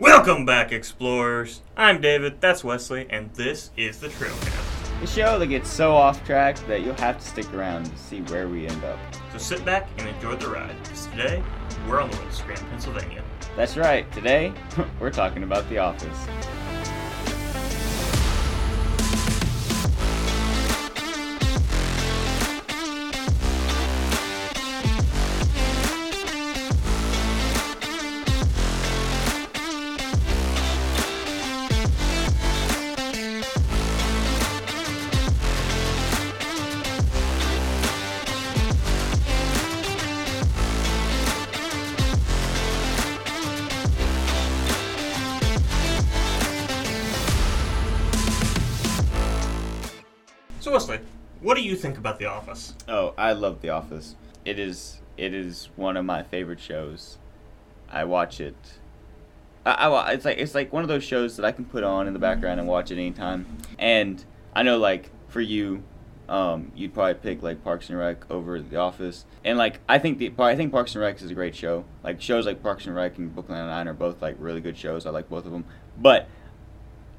Welcome back, explorers. I'm David, that's Wesley, and this is the Trailcast. A show that gets so off track that you'll have to stick around to see where we end up. So sit back and enjoy the ride, because today we're on the way to Scranton, Pennsylvania. That's right, today we're talking about The Office. I love The Office. It is it is one of my favorite shows. I watch it. I, I it's like it's like one of those shows that I can put on in the background and watch it anytime. And I know like for you, um, you'd probably pick like Parks and Rec over The Office. And like I think the I think Parks and Rec is a great show. Like shows like Parks and Rec and Brooklyn Nine are both like really good shows. I like both of them. But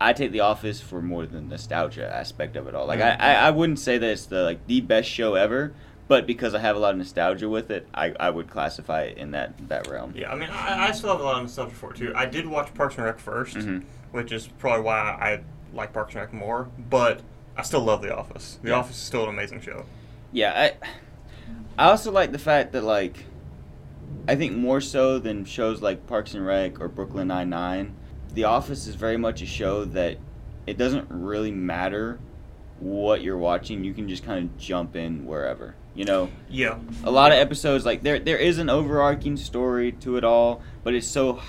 I take The Office for more than the nostalgia aspect of it all. Like I, I, I wouldn't say that it's the like the best show ever, but because I have a lot of nostalgia with it, I, I would classify it in that that realm. Yeah, I mean, I, I still have a lot of nostalgia for it, too. I did watch Parks and Rec 1st Mhm. which is probably why I like Parks and Rec more, but I still love The Office. The Yeah. Office is still an amazing show. Yeah, I I also like the fact that like I think more so than shows like Parks and Rec or Brooklyn Nine Nine, The Office is very much a show that it doesn't really matter what you're watching. You can just kind of jump in wherever. You know, Yeah. a lot of episodes like there there is an overarching story to it all, but it's so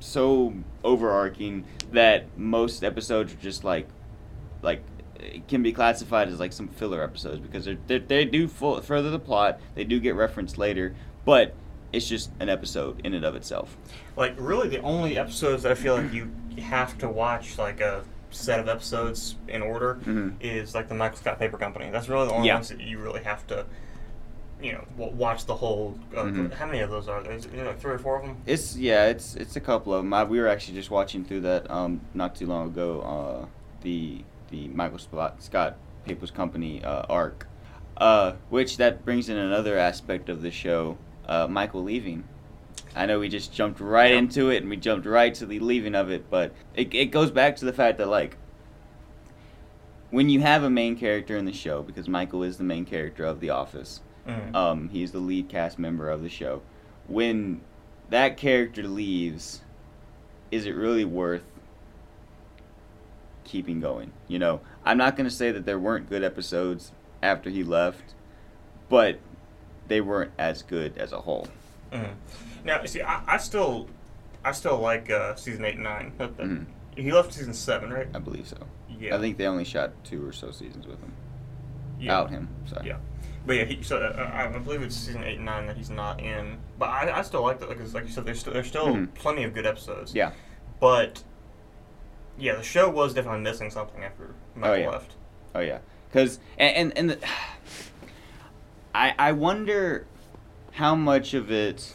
so overarching that most episodes are just like like it can be classified as like some filler episodes because they're, they they do full, further the plot. They do get referenced later, but it's just an episode in and of itself. Like, really, the only episodes that I feel like you have to watch, like, a set of episodes in order Mhm. is, like, the Michael Scott Paper Company. That's really the only Yeah. ones that you really have to, you know, watch the whole. Uh, Mhm. How many of those are there? Is there like three or four of them? It's yeah, it's it's a couple of them. I, we were actually just watching through that um not too long ago. Uh, the the Michael Scott, Scott Papers Company uh, arc, uh, which that brings in another aspect of the show. Uh, Michael leaving. I know we just jumped right Yeah. into it and we jumped right to the leaving of it, but it it goes back to the fact that like when you have a main character in the show, because Michael is the main character of The Office. Mm. Um, he's the lead cast member of the show. When that character leaves, is it really worth keeping going? You know, I'm not going to say that there weren't good episodes after he left, but they weren't as good as a whole. Mhm. Now, you see, I, I still, I still like uh, season eight and nine. Uh, uh, Mhm. He left season seven, right? I believe so. Yeah. I think they only shot two or so seasons with him. yeah. Out him. Sorry. Yeah. But yeah, he, so uh, I I believe it's season eight and nine that he's not in. But I, I still like that because, like you said, there's still, there's still Mhm. plenty of good episodes. Yeah. But yeah, the show was definitely missing something after Michael yeah. left. Oh yeah, because and and, and the, I I wonder how much of it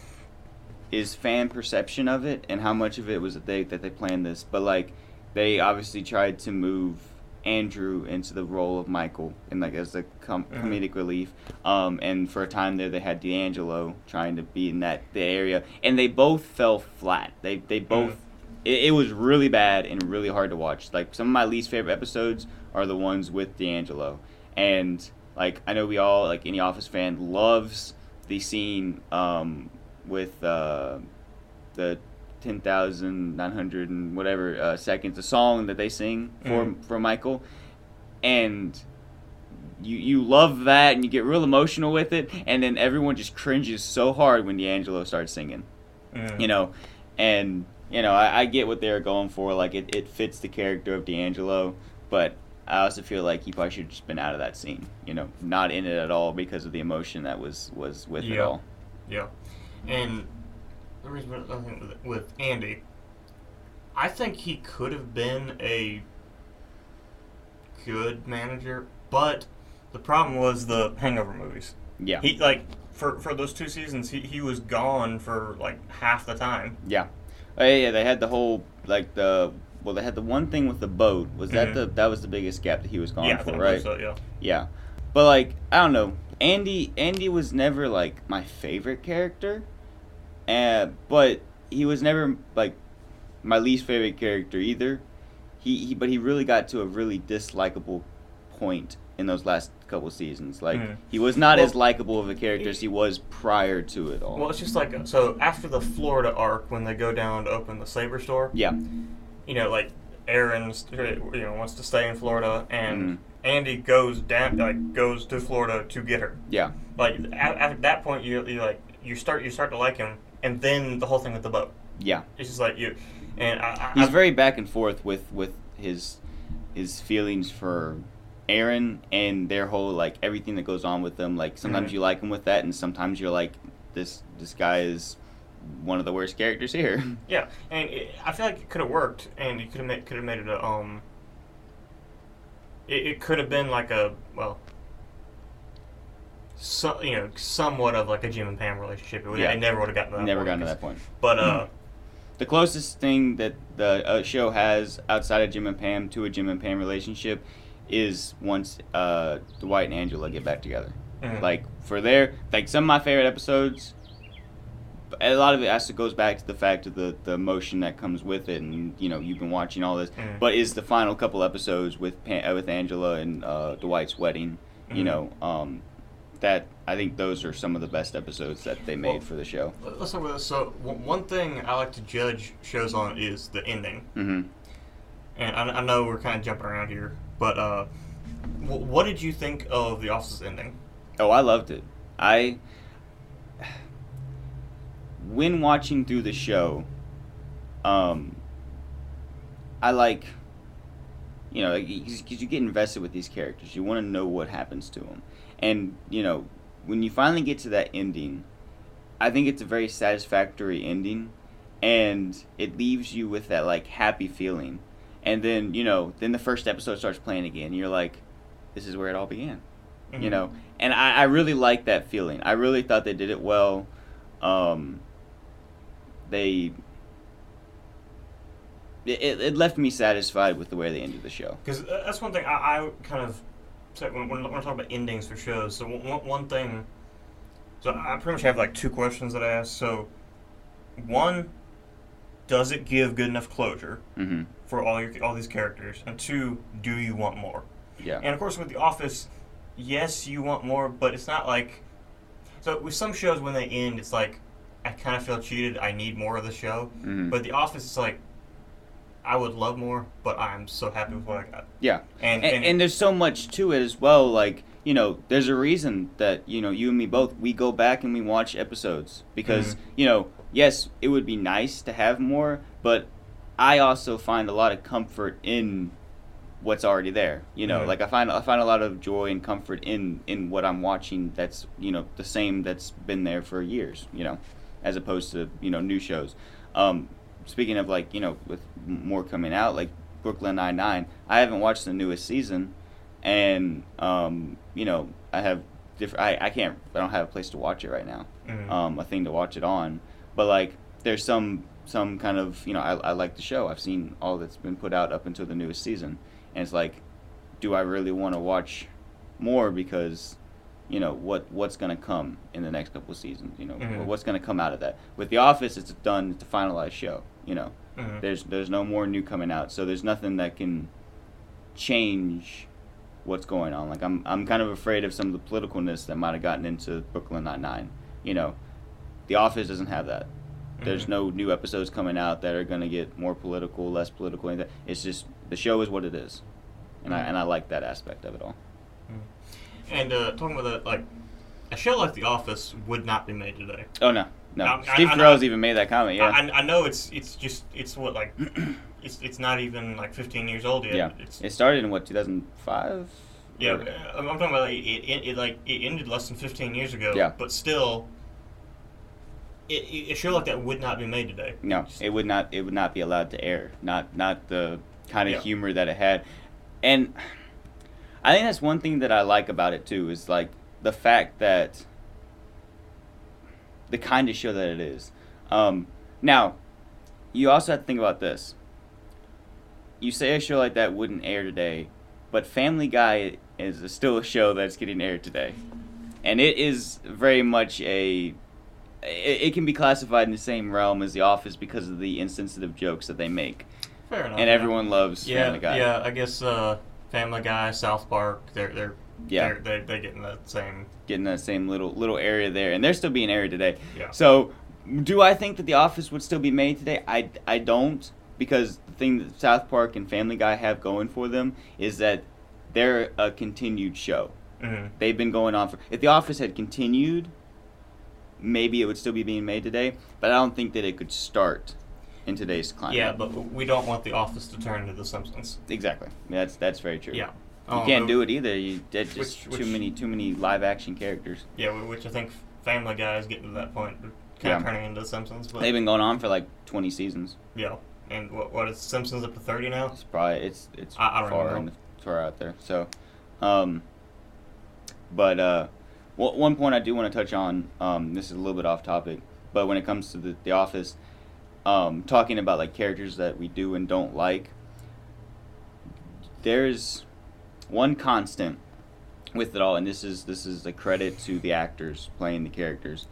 is fan perception of it, and how much of it was that they that they planned this. But like, they obviously tried to move Andrew into the role of Michael, and like as the com- Mhm. comedic relief. Um, and for a time there, they had D'Angelo trying to be in that the area, and they both fell flat. They they both. Mhm. It, it was really bad and really hard to watch. Like some of my least favorite episodes are the ones with D'Angelo, and like I know we all like any Office fan loves the scene um, with uh, the ten thousand nine hundred and whatever uh, seconds, the song that they sing for Mhm. for Michael, and you you love that and you get real emotional with it, and then everyone just cringes so hard when D'Angelo starts singing Mm. you know, and you know, I, I get what they're going for. Like it, it fits the character of D'Angelo, but I also feel like he probably should have just been out of that scene. You know, not in it at all because of the emotion that was was with it all. Yeah, and the reason I think with, with Andy, I think he could have been a good manager, but the problem was the Hangover movies. Yeah, He like for for those two seasons, he, he was gone for like half the time. yeah. Oh yeah, yeah, they had the whole like the well, they had the one thing with the boat. Was that Mhm. the that was the biggest gap that he was going yeah, for, right? So, yeah. Yeah, but like I don't know, Andy. Andy was never like my favorite character, and but he was never like my least favorite character either. He, he but he really got to a really dislikable point in those last couple seasons. Like Mhm. he was not Well- as likable of a character as he was prior to it all. Well, it's just like so after the Florida arc when they go down to open the Saber store. yeah, you know, like Erin's, you know, wants to stay in Florida, and Mhm. Andy goes down, like goes to Florida to get her. yeah, Like at, at that point, you you like you start you start to like him, and then the whole thing with the boat. yeah. It's just like you, and I, I, He's I- very back and forth with with his his feelings for Erin and their whole like everything that goes on with them. Like sometimes Mhm. you like him with that, and sometimes you're like, this this guy is one of the worst characters here. yeah, and it, I feel like it could have worked, and you could have made could have made it a um. It, it could have been like a well. So, you know, somewhat of like a Jim and Pam relationship. It, would- Yeah. it never would have gotten to that. Never point, gotten to that point. But uh, The closest thing that the uh, show has outside of Jim and Pam to a Jim and Pam relationship is once uh, Dwight and Angela get back together. mhm. Like for their like some of my favorite episodes. A lot of it also goes back to the fact of the the emotion that comes with it, and you know you've been watching all this. Mhm. But is the final couple episodes with Pan, uh, with Angela and uh, Dwight's wedding? You Mhm. know, um, that I think those are some of the best episodes that they made Well- for the show. Let's talk about this. So, w- one thing I like to judge shows on is the ending. hmm And I, I know we're kind of jumping around here, but uh, w- what did you think of The Office's ending? Oh, I loved it. I when watching through the show, um, I like, you know, because you get invested with these characters. You want to know what happens to them, and you know, when you finally get to that ending, I think it's a very satisfactory ending, and it leaves you with that like happy feeling. And then you know, then the first episode starts playing again. And you're like, this is where it all began you Mhm. know and I, I really like that feeling i really thought they did it well um they it, it left me satisfied with the way they ended the show Because that's one thing I, I kind of say when, when, when I talk about endings for shows. So one, one- one thing, so I pretty much have like two questions that I ask. So, one, does it give good enough closure mm-hmm for all your all these characters? And two, do you want more? yeah And of course, with The Office, yes, you want more, but it's not like. So with some shows, when they end, it's like I kind of feel cheated. I need more of the show. mm-hmm. But The Office is like I would love more, but I'm so happy with what I got. yeah And and, and there's so much to it as well like you know there's a reason that you know you and me both we go back and we watch episodes because Mhm. you know yes it would be nice to have more but i also find a lot of comfort in what's already there you know Mhm. like i find i find a lot of joy and comfort in in what i'm watching that's you know the same that's been there for years you know as opposed to you know new shows um speaking of like you know with more coming out like brooklyn 99 i haven't watched the newest season and um you know i have different I, I can't i don't have a place to watch it right now Mhm. um a thing to watch it on but like there's some some kind of you know I, I like the show i've seen all that's been put out up until the newest season and it's like do i really want to watch more because you know what what's going to come in the next couple of seasons you know Mhm. what's going to come out of that with the office it's done it's a finalized show you know Mhm. there's there's no more new coming out so there's nothing that can change what's going on like i'm i'm kind of afraid of some of the politicalness that might have gotten into brooklyn 99 you know the office doesn't have that there's Mhm. no new episodes coming out that are going to get more political less political anything. it's just the show is what it is and i Mhm. and i like that aspect of it all And uh, talking about that, like a show like The Office would not be made today. oh no no steve I- carell's even made that comment yeah I, I- know it's it's just it's what like it's it's not even like 15 years old yet. yeah It's, it started in what 2005 yeah. uh, I'm I'm talking about like, it, it, it like it ended less than 15 years ago. Yeah. But still, it, it, a show like that would not be made today. No, it would not. It would not be allowed to air. Not not the kind of Yeah. humor that it had, and I think that's one thing that I like about it too. Is like the fact that the kind of show that it is. Um, now, you also have to think about this. You say a show like that wouldn't air today, but Family Guy is still a show that's getting aired today, and it is very much a. It, it can be classified in the same realm as The Office because of the insensitive jokes that they make, Fair enough. and yeah. everyone loves Yeah, Family Guy. yeah. I guess uh, Family Guy, South Park, they're they're Yeah. they're, they they get in that same getting that same little little area there, and they're still being aired today. yeah. So, do I think that The Office would still be made today? I, I don't because the thing that South Park and Family Guy have going for them is that they're a continued show. hmm They've been going on for. If The Office had continued, maybe it would still be being made today. But I don't think that it could start in today's climate. Yeah, but we don't want The Office to turn into The Simpsons. exactly. That's that's very true. Yeah. You Um, can't do it either. You that's just Which- too which- many too many live action characters. Yeah, which I think Family Guy is getting to that point, kind Yeah. of turning into The Simpsons. But They've been going on for like twenty seasons. yeah, and what what is Simpsons up to thirty now? It's probably it's it's I- I don't far in the, far out there. So, um, but uh, one one point I do want to touch on. Um, this is a little bit off topic, but when it comes to the The Office, um, talking about like characters that we do and don't like, there's one constant with it all, and this is this is a credit to the actors playing the characters.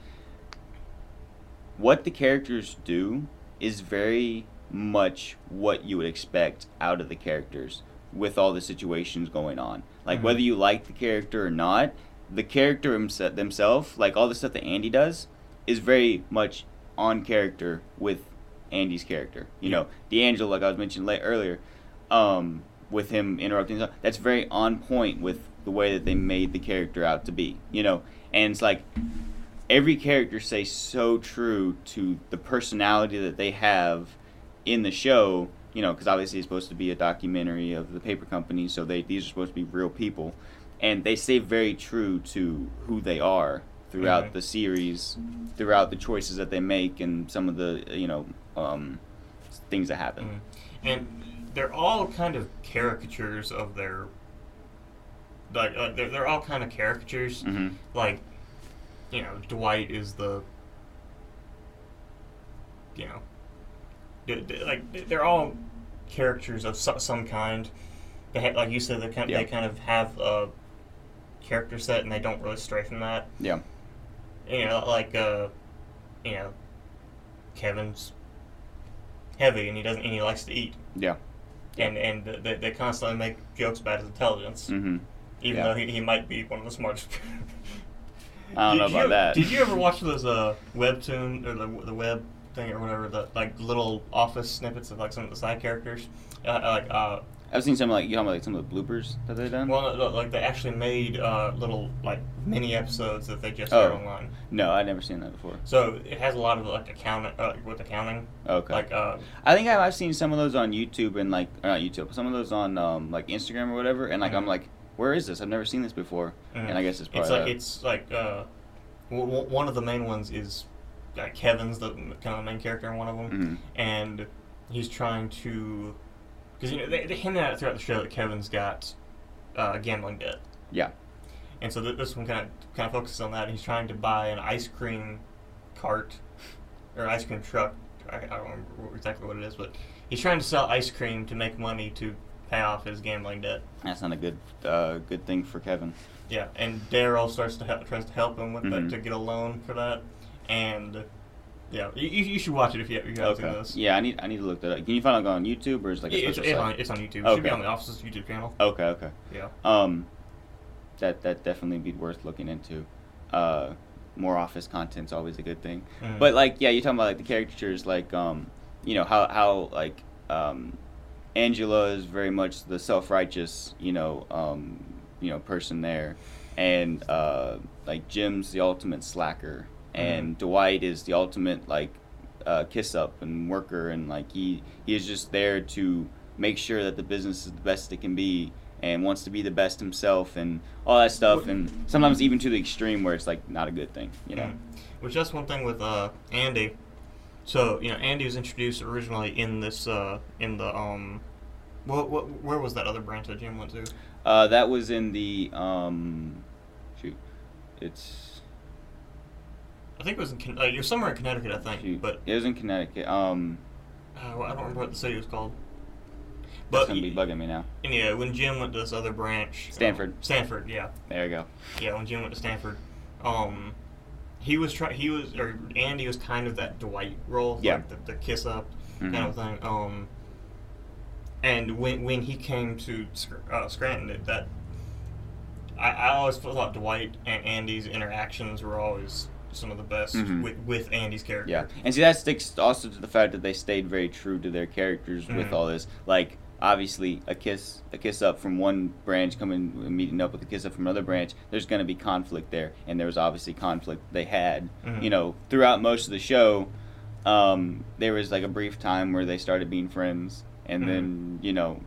What the characters do is very much what you would expect out of the characters with all the situations going on. Like Mhm. whether you like the character or not, the character himse- themselves, like all the stuff that Andy does, is very much on character with Andy's character. You know, D'Angelo, like I was mentioning late earlier, um, with him interrupting, that's very on point with the way that they made the character out to be. You know, and it's like every character stays so true to the personality that they have in the show. You know, because obviously it's supposed to be a documentary of the paper company, so they these are supposed to be real people, and they stay very true to who they are throughout Mhm. the series, throughout the choices that they make, and some of the you know um, things that happen. Mhm. And they're all kind of caricatures of their. Like, like they're, they're all kind of caricatures. hmm Like, you know, Dwight is the. You know. d- d- Like, they're all characters of so, some kind. They ha- like you said, they kind, Yeah. they kind of have a character set and they don't really stray from that. Yeah. You know, like, uh, you know, Kevin's heavy and he doesn't, and he likes to eat. Yeah. and and they, they constantly make jokes about his intelligence, hmm even yeah. though he, he might be one of the smartest. I don't know Did about you, that. Did you ever watch those uh webtoon or the the web thing or whatever the like little office snippets of like some of the side characters? Uh, like uh, I've seen some like you know like some of the bloopers that they've done. well, no, like they actually made uh little like mini episodes that they just Oh. aired online. no, I've never seen that before. So it has a lot of like accounting uh, with accounting, Okay. like uh I think I've, I've seen some of those on YouTube and like or not YouTube, some of those on um, like Instagram or whatever, and like I'm Mhm. like, where is this? I've never seen this before, Mhm. and I guess it's it's probably like that. it's like uh w- w- one of the main ones is like Kevin's the kind of main character in one of them. Mhm. and he's trying to because you know they, they hinted at it throughout the show that Kevin's got uh, gambling debt, yeah, and so th- this one kind of kind of focuses on that. He's trying to buy an ice cream cart or ice cream truck. I, I don't remember exactly what it is, but he's trying to sell ice cream to make money to pay off his gambling debt. that's not a good uh, good thing for Kevin. Yeah, and Daryl starts to help, tries to help him with Mhm. that to get a loan for that, and yeah, you, you should watch it if you, if you haven't seen this. Yeah, I need I need to look that up. Can you find it on YouTube or is it like a It's, it's, on, it's on YouTube. It should be on the office's YouTube channel. Okay, okay. Yeah. Um, that that definitely be worth looking into. Uh, more office content's always a good thing. Mhm. But like, yeah, you're talking about like the caricatures, like um, you know how how like um, Angela is very much the self-righteous, you know, um, you know, person there, and uh, like Jim's the ultimate slacker, and Dwight is the ultimate like uh, kiss up and worker, and like he he is just there to make sure that the business is the best it can be. And wants to be the best himself, and all that stuff, and sometimes even to the extreme where it's like not a good thing, you know. Mhm. Which that's one thing with uh, Andy. So you know, Andy was introduced originally in this uh, in the um, what, what where was that other branch that Jim went to? Uh, that was in the um, shoot, it's I think it was in Con- uh, it was somewhere in Connecticut, I think. shoot, But it was in Connecticut. Um, Uh, I don't remember what the city was called. But That's gonna be bugging me now. And yeah, when Jim went to this other branch, um, Stanford. Stanford, yeah, There you go. yeah. When Jim went to Stanford, um, he was try he was or Andy was kind of that Dwight role, Yeah. like the, the kiss up Mhm. kind of thing. Um, and when when he came to uh, Scranton, it, that I, I always thought Dwight and Andy's interactions were always some of the best Mhm. with, with Andy's character. Yeah, and see that sticks also to the fact that they stayed very true to their characters with Mhm. all this. Like obviously, a kiss, a kiss up from one branch coming meeting up with a kiss up from another branch. There's going to be conflict there, and there was obviously conflict they had. Mhm. You know, throughout most of the show, um, there was like a brief time where they started being friends, and then you know,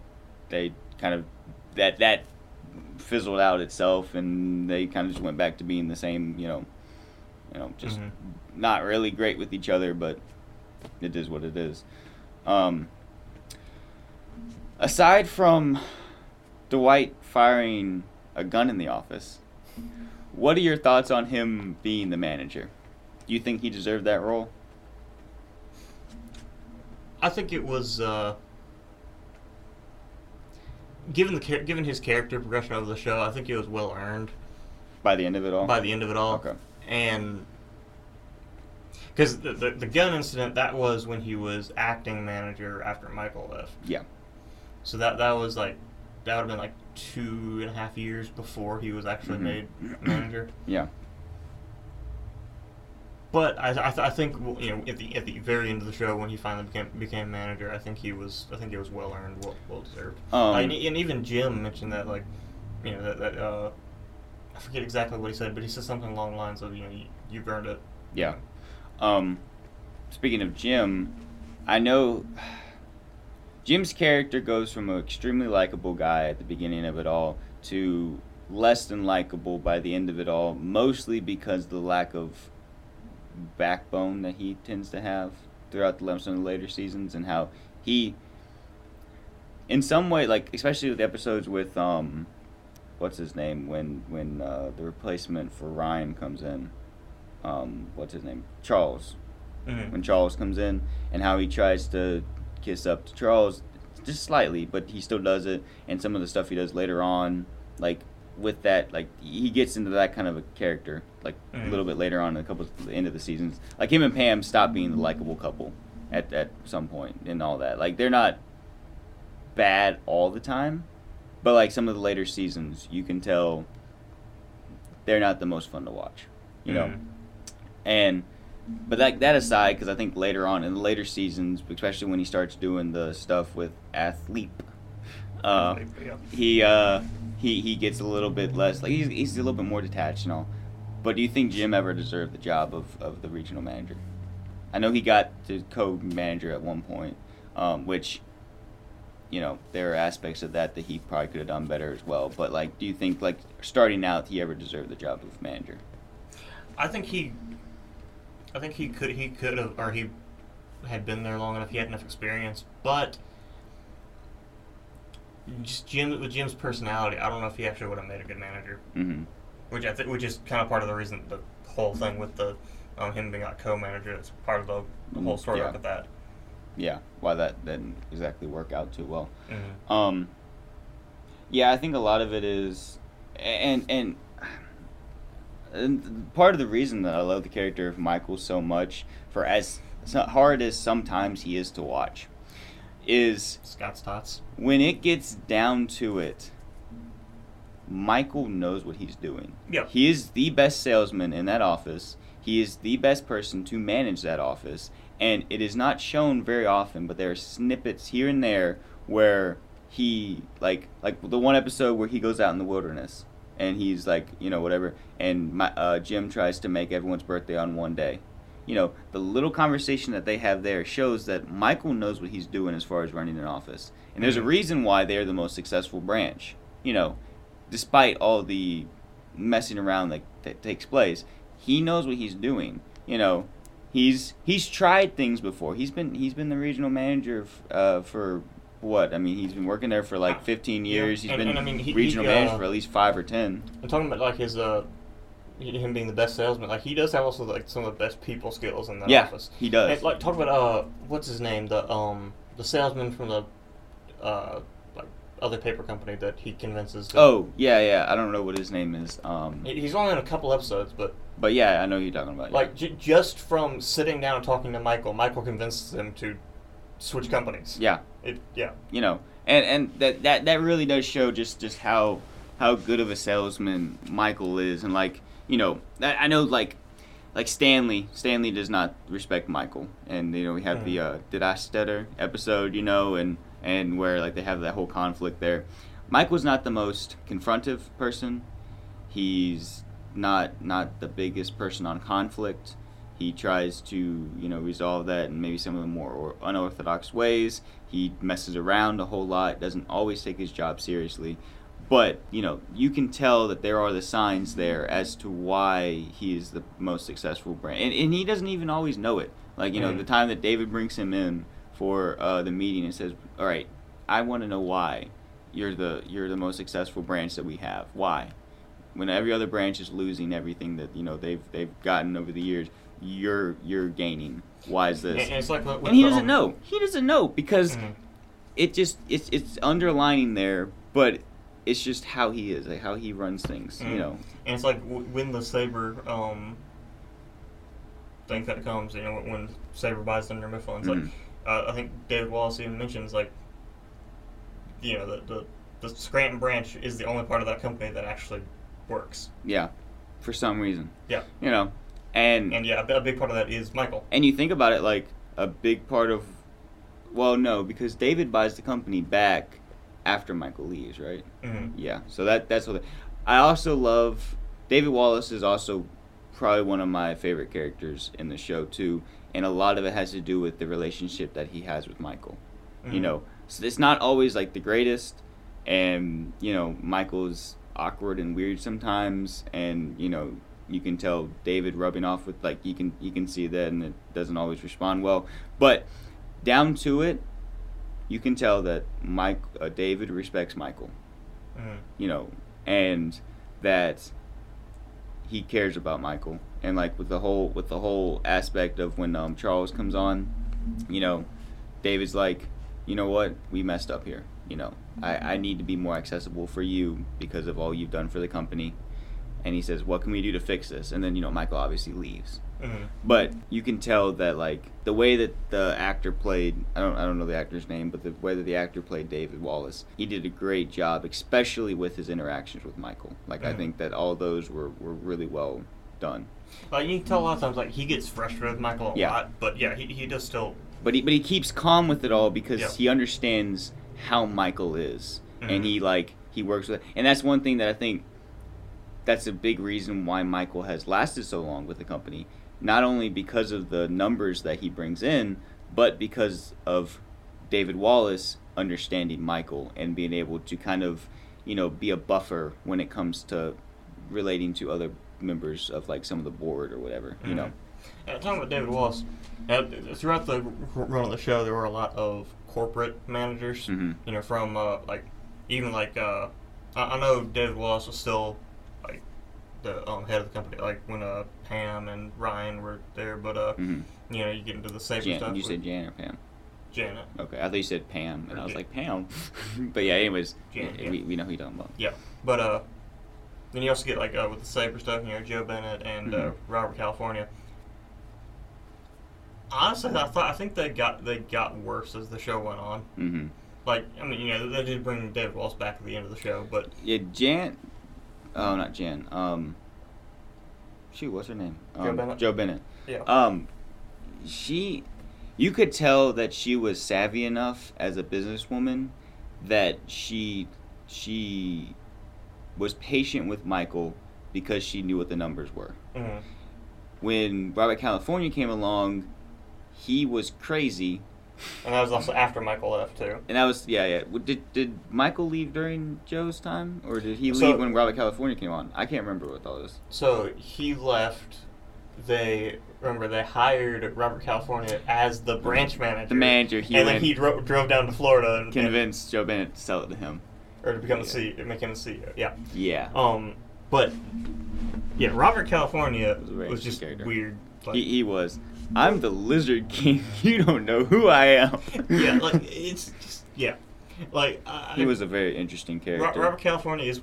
they kind of that that fizzled out itself, and they kind of just went back to being the same. You know, you know, just Mhm. not really great with each other, but it is what it is. Um, aside from Dwight firing a gun in the office, what are your thoughts on him being the manager? Do you think he deserved that role? I think it was uh, given the given his character progression over the show. I think it was well earned By the end of it all? by the end of it all. Okay. And because the, the the gun incident that was when he was acting manager after Michael left. Yeah. So that that was like that would have been like two and a half years before he was actually Mhm. made manager. Yeah. But I, I, th- I think you know at the at the very end of the show when he finally became became manager, I think he was I think it was well earned, well well deserved. Um, and, and even Jim mentioned that like you know that, that uh, I forget exactly what he said, but he said something along the lines of you know you, you've earned it. Yeah. Um, speaking of Jim, I know Jim's character goes from an extremely likable guy at the beginning of it all to less than likable by the end of it all, mostly because the lack of backbone that he tends to have throughout the some of the later seasons and how he in some way like especially with episodes with um what's his name when when uh, the replacement for Ryan comes in um what's his name Charles Mm-hmm. when Charles comes in and how he tries to kiss up to Charles just slightly, but he still does it. And some of the stuff he does later on, like with that, like he gets into that kind of a character, like a Mhm. little bit later on in a couple the end of the seasons. Like him and Pam stop being the likable couple at at some point and all that. Like they're not bad all the time, but like some of the later seasons, you can tell they're not the most fun to watch. You know, Mhm. and but like that aside, because I think later on in the later seasons, especially when he starts doing the stuff with Athlead, uh, he uh, he he gets a little bit less like he's, he's a little bit more detached and all. But do you think Jim ever deserved the job of, of the regional manager? I know he got to co-manager at one point, um, which you know there are aspects of that that he probably could have done better as well. But like, do you think like starting out he ever deserved the job of manager? I think he, I think he could he could have or he had been there long enough. He had enough experience, but just Jim with Jim's personality, I don't know if he actually would have made a good manager. Mm-hmm. Which I think, which is kind of part of the reason the whole thing with the um, him being a co-manager. It's part of the, the whole Mm, story yeah. of that. Yeah, why that didn't exactly work out too well. Mhm. Um, yeah, I think a lot of it is, and and and part of the reason that I love the character of Michael so much, for as hard as sometimes he is to watch, is Scott's thoughts. when it gets down to it. Michael knows what he's doing. Yeah. He is the best salesman in that office. He is the best person to manage that office. And it is not shown very often, but there are snippets here and there where he like like the one episode where he goes out in the wilderness and he's like, you know, whatever, and my, uh, Jim tries to make everyone's birthday on one day. You know, the little conversation that they have there shows that Michael knows what he's doing as far as running an office. And there's a Mhm. reason why they're the most successful branch. You know, despite all the messing around that, that takes place, he knows what he's doing. You know, he's he's tried things before. He's been he's been the regional manager f- uh, for what? I mean, he's been working there for like 15 Yeah, years. He's and- been and I mean, he- regional he, uh, manager for at least five or ten. I'm talking about like his uh, him being the best salesman, like he does have also like some of the best people skills in that yeah, office. he does. And, like talk about uh, what's his name? The um, the salesman from the uh, other paper company that he convinces. To, oh yeah, yeah. I don't know what his name is. Um, he's only in a couple episodes, but but yeah, I know who you're talking about. yeah. like j- just from sitting down and talking to Michael, Michael convinces him to switch companies. yeah, It, yeah. you know, and and that that that really does show just just how how good of a salesman Michael is, and like you know, I, I know like like Stanley Stanley does not respect Michael, and you know we have the uh, did I stutter episode, you know, and and where like they have that whole conflict there. Mike was not the most confrontive person. He's not not the biggest person on conflict. He tries to you know resolve that in maybe some of the more unorthodox ways. He messes around a whole lot. Doesn't always take his job seriously. But you know you can tell that there are the signs there as to why he is the most successful brand, and, and he doesn't even always know it. Like you know Mhm. the time that David brings him in for uh, the meeting and says, "All right, I want to know why you're the you're the most successful branch that we have. Why? When every other branch is losing everything that you know they've they've gotten over the years, you're you're gaining. Why is this?" and it's like And he doesn't um, know. He doesn't know because mhm. it just it's it's underlining there, but it's just how he is, like how he runs things. You Mhm. know. And it's like w- when the Saber um, thing that comes, you know, when- Saber buys them their Mifflins, Mhm. like uh, I think David Wallace even mentions like, you know, the, the the Scranton branch is the only part of that company that actually works. Yeah, for some reason. Yeah. You know, and And yeah, a, big part of that is Michael. And you think about it like a big part of well, no, because David buys the company back after Michael leaves, right? hmm Yeah. So that that's what I also love David Wallace is also probably one of my favorite characters in the show too, and a lot of it has to do with the relationship that he has with Michael. You Mhm. know, so it's not always like the greatest and you know, Michael's awkward and weird sometimes and you know, you can tell David rubbing off with like you can you can see that and it doesn't always respond well. But down to it, you can tell that Mike uh, David respects Michael hmm you know, and that he cares about Michael. And like with the whole with the whole aspect of when um, Charles comes on, you know, David's like, you know what, we messed up here. You know, I, I need to be more accessible for you because of all you've done for the company. And he says, what can we do to fix this? And then you know, Michael obviously leaves. hmm But you can tell that like the way that the actor played I don't I don't know the actor's name, but the way that the actor played David Wallace, he did a great job, especially with his interactions with Michael. Like I Mhm. think that all those were, were really well done. Like you can tell a lot of times, like he gets frustrated with Michael a Yeah. lot, but yeah, he, he does still. But he but he keeps calm with it all because Yeah. he understands how Michael is. Mhm. And he like he works with and that's one thing that I think that's a big reason why Michael has lasted so long with the company. Not only because of the numbers that he brings in, but because of David Wallace understanding Michael and being able to kind of, you know, be a buffer when it comes to relating to other members of like some of the board or whatever, you know. And talking about David Wallace, uh, throughout the run of the show, there were a lot of corporate managers. Mhm. You know, from uh, like even like uh, I, I know David Wallace was still like the um, head of the company, like when uh, Pam and Ryan were there. But uh, Mhm. you know, you get into the saber Jan, stuff. you with said Jan or Pam? Janet. Okay, I thought you said Pam, and I was Jan- like Pam. but yeah, anyways, Jan, we, yeah. we know who you're talking about. Yeah, but uh, then you also get like uh, with the saber stuff. You know, Jo Bennard and uh, Mhm. Robert California. Honestly, I thought I think they got they got worse as the show went on. hmm Like, I mean, you know, they did bring David Wallace back at the end of the show, but Yeah, Jan. Oh, not Jan. Um. Shoot, what's her name? Jo Um, Bennard? Jo Bennard. yeah, Um, she, you could tell that she was savvy enough as a businesswoman that she, she, was patient with Michael because she knew what the numbers were. hmm When Robert California came along, he was crazy, and that was also after Michael left too. and that was yeah yeah. Did did Michael leave during Jo's time, or did he So- leave when Robert California came on? I can't remember what that was. So he left. They remember they hired Robert California as the branch manager. The manager, he and then he dro- drove down to Florida and, and- convinced Jo Bennard to sell it to him. Or to become Yeah. the CEO, make him the CEO. Yeah. Yeah. Um, But yeah, Robert California Was was just character. weird. Like, He, he was. I'm the Lizard King. You don't know who I am. yeah, like it's just yeah, like I, he was a very interesting character. Robert California is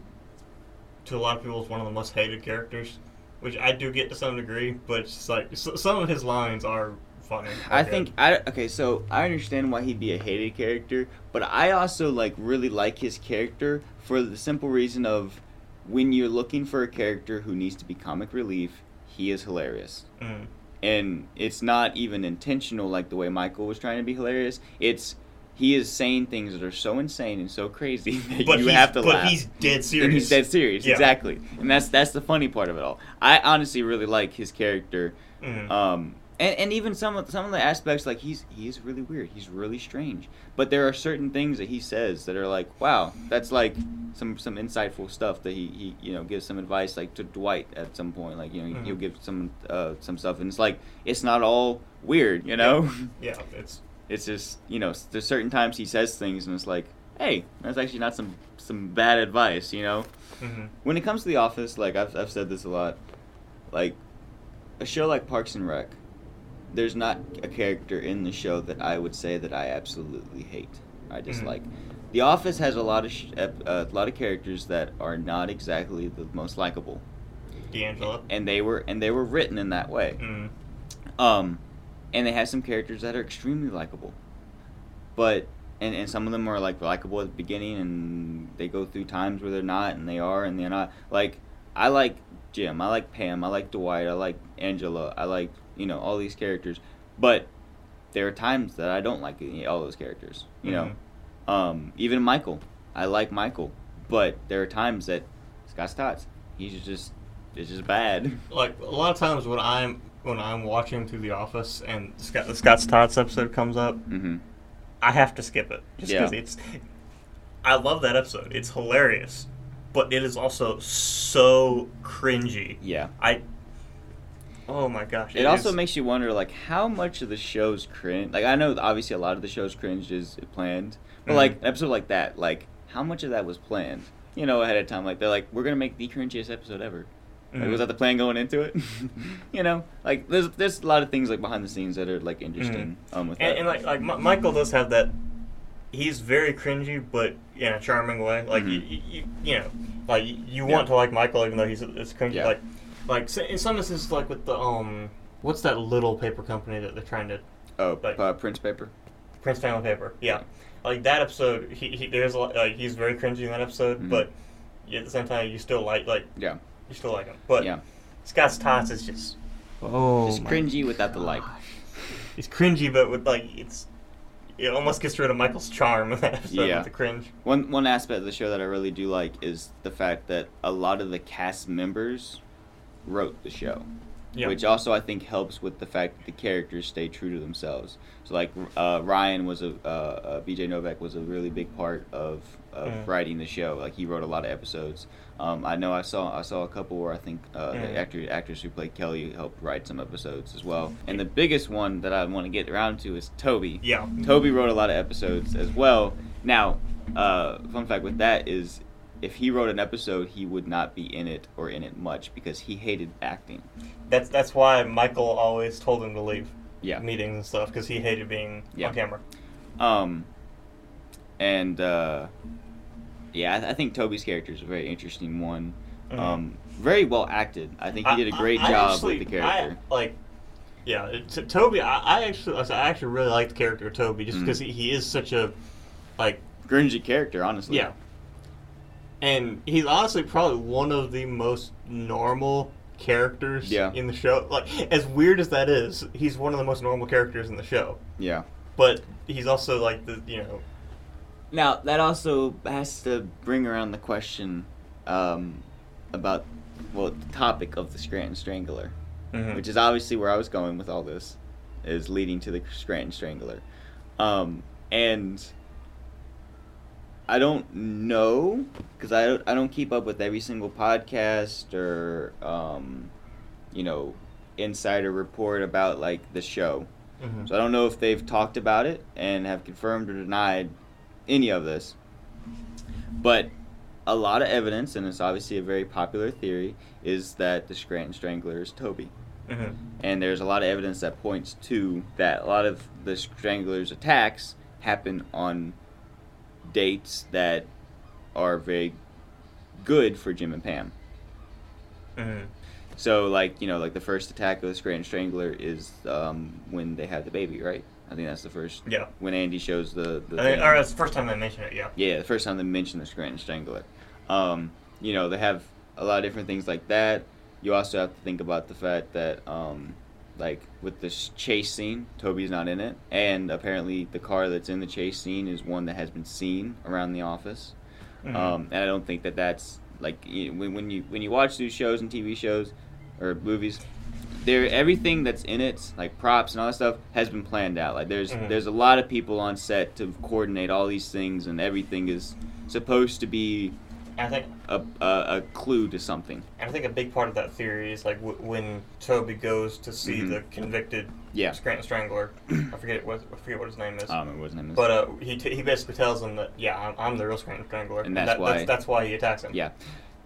to a lot of people is one of the most hated characters, which I do get to some degree. But it's just like some of his lines are funny. I think I okay, so I understand why he'd be a hated character, but I also like really like his character for the simple reason of when you're looking for a character who needs to be comic relief, he is hilarious. Mm. And it's not even intentional like the way Michael was trying to be hilarious. It's he is saying things that are so insane and so crazy that But you have to but laugh. But he's dead serious. And he's dead serious, Yeah. exactly. And that's that's the funny part of it all. I honestly really like his character. Mhm. Um, and, and even some of some of the aspects, like he's he is really weird. He's really strange. But there are certain things that he says that are like, wow, that's like some some insightful stuff that he, he you know gives some advice like to Dwight at some point. Like you know Mhm. he'll give some uh, some stuff, and it's like it's not all weird, you know. yeah, it's it's just you know there's certain times he says things, and it's like, hey, that's actually not some some bad advice, you know mhm. when it comes to The Office, like I've, I've said this a lot, like a show like Parks and Rec, there's not a character in the show that I would say that I absolutely hate. I dislike. The Office has a lot of sh- uh, a lot of characters that are not exactly the most likable, D'Angelo. and they were and they were written in that way. Mm. Um, and they have some characters that are extremely likable, but and, and some of them are like likable at the beginning, and they go through times where they're not, and they are, and they're not. Like I like Jim, I like Pam, I like Dwight, I like Angela, I like you know all these characters, but there are times that I don't like all those characters. You know, um, even Michael, I like Michael, but there are times that Scott's Tots, he's just it's just bad. Like a lot of times when I'm when I'm watching through The Office and Scott, the Scott's Tots episode comes up, hmm I have to skip it just because Yeah. it's. I love that episode. It's hilarious, but it is also so cringy. Yeah. I. Oh my gosh! It also is- makes you wonder, like, how much of the show's cringe. Like, I know obviously a lot of the show's cringe is planned, but Mhm. like an episode like that, like, how much of that was planned? You know, ahead of time. Like, they're like, we're gonna make the cringiest episode ever. Like, Mhm. was that the plan going into it? you know, like, there's there's a lot of things like behind the scenes that are like interesting. Um, with that. Mm-hmm. and, and like like Mi- Michael does have that. He's very cringy, but in a charming way. Like you, you, you know, like you, you Yeah. want to like Michael even though he's it's cringy. Yeah. Like, like in some instances, like with the um, what's that little paper company that they're trying to oh, like- uh, Prince Paper. Prince Family Paper. Yeah, like that episode. He, he there's a lot, like he's very cringy in that episode, Mhm. but at the same time you still like like Yeah. you still like him. But Yeah. Scott's Tots is just oh Just my cringy without the like. gosh. It's cringy, but with like it's it almost gets rid of Michael's charm in that episode Yeah. with the cringe. One one aspect of the show that I really do like is the fact that a lot of the cast members wrote the show. Yeah. which also I think helps with the fact that the characters stay true to themselves. So like uh, Ryan was a uh, uh, BJ Novak was a really big part of, of Mm. writing the show. Like he wrote a lot of episodes. Um, I know I saw I saw a couple where I think uh, Mm. the actor actress who played Kelly helped write some episodes as well. And the biggest one that I want to get around to is Toby. Yeah. Toby wrote a lot of episodes as well. Now, uh, fun fact with that is, if he wrote an episode, he would not be in it or in it much because he hated acting. That's that's why Michael always told him to leave Yeah. meetings and stuff because he hated being Yeah. on camera. Um, and uh, yeah, I, I think Toby's character is a very interesting one. Mhm. Um, very well acted. I think he did a great I job actually- with the character. I, like, yeah, t- Toby. I, I actually, I actually really like the character of Toby just Mhm. because he, he is such a, like, Grungy character, honestly. yeah. And he's honestly probably one of the most normal characters Yeah. in the show. Like, as weird as that is, he's one of the most normal characters in the show. Yeah. But he's also like the, you know, Now that also has to bring around the question um, about well the topic of the Scranton Strangler, Mhm. which is obviously where I was going with all this, is leading to the Scranton Strangler, um, and I don't know because I don't, I don't keep up with every single podcast or um, you know insider report about like the show. mhm. So I don't know if they've talked about it and have confirmed or denied any of this. But a lot of evidence, and it's obviously a very popular theory, is that the Scranton Strangler is Toby. Mm-hmm. And there's a lot of evidence that points to that a lot of the Strangler's attacks happen on dates that are very good for Jim and Pam. Mm-hmm. So, like, you know, like the first attack of the Scranton Strangler is um, when they have the baby, right? I think that's the first. Yeah. When Andy shows the. the I think, or that's the first time they mentioned it. Yeah. Yeah, the first time they mentioned the Scranton Strangler. Um, you know, they have a lot of different things like that. You also have to think about the fact that, um, like, with this chase scene, Toby's not in it. And apparently, the car that's in the chase scene is one that has been seen around the office. Mhm. Um, and I don't think that that's like when, when you when you watch these shows and TV shows or movies, there everything that's in it, like props and all that stuff, has been planned out. Like there's Mhm. there's a lot of people on set to coordinate all these things, and everything is supposed to be I think a, a, a clue to something. And I think a big part of that theory is like w- when Toby goes to see Mhm. the convicted Yeah. Scranton Strangler. I forget what I forget what his name is. Remember what his name is. but uh, he, t- he basically tells him that yeah, I'm, I'm the real Scranton Strangler, And that's that, why- that's, that's why he attacks him. Yeah.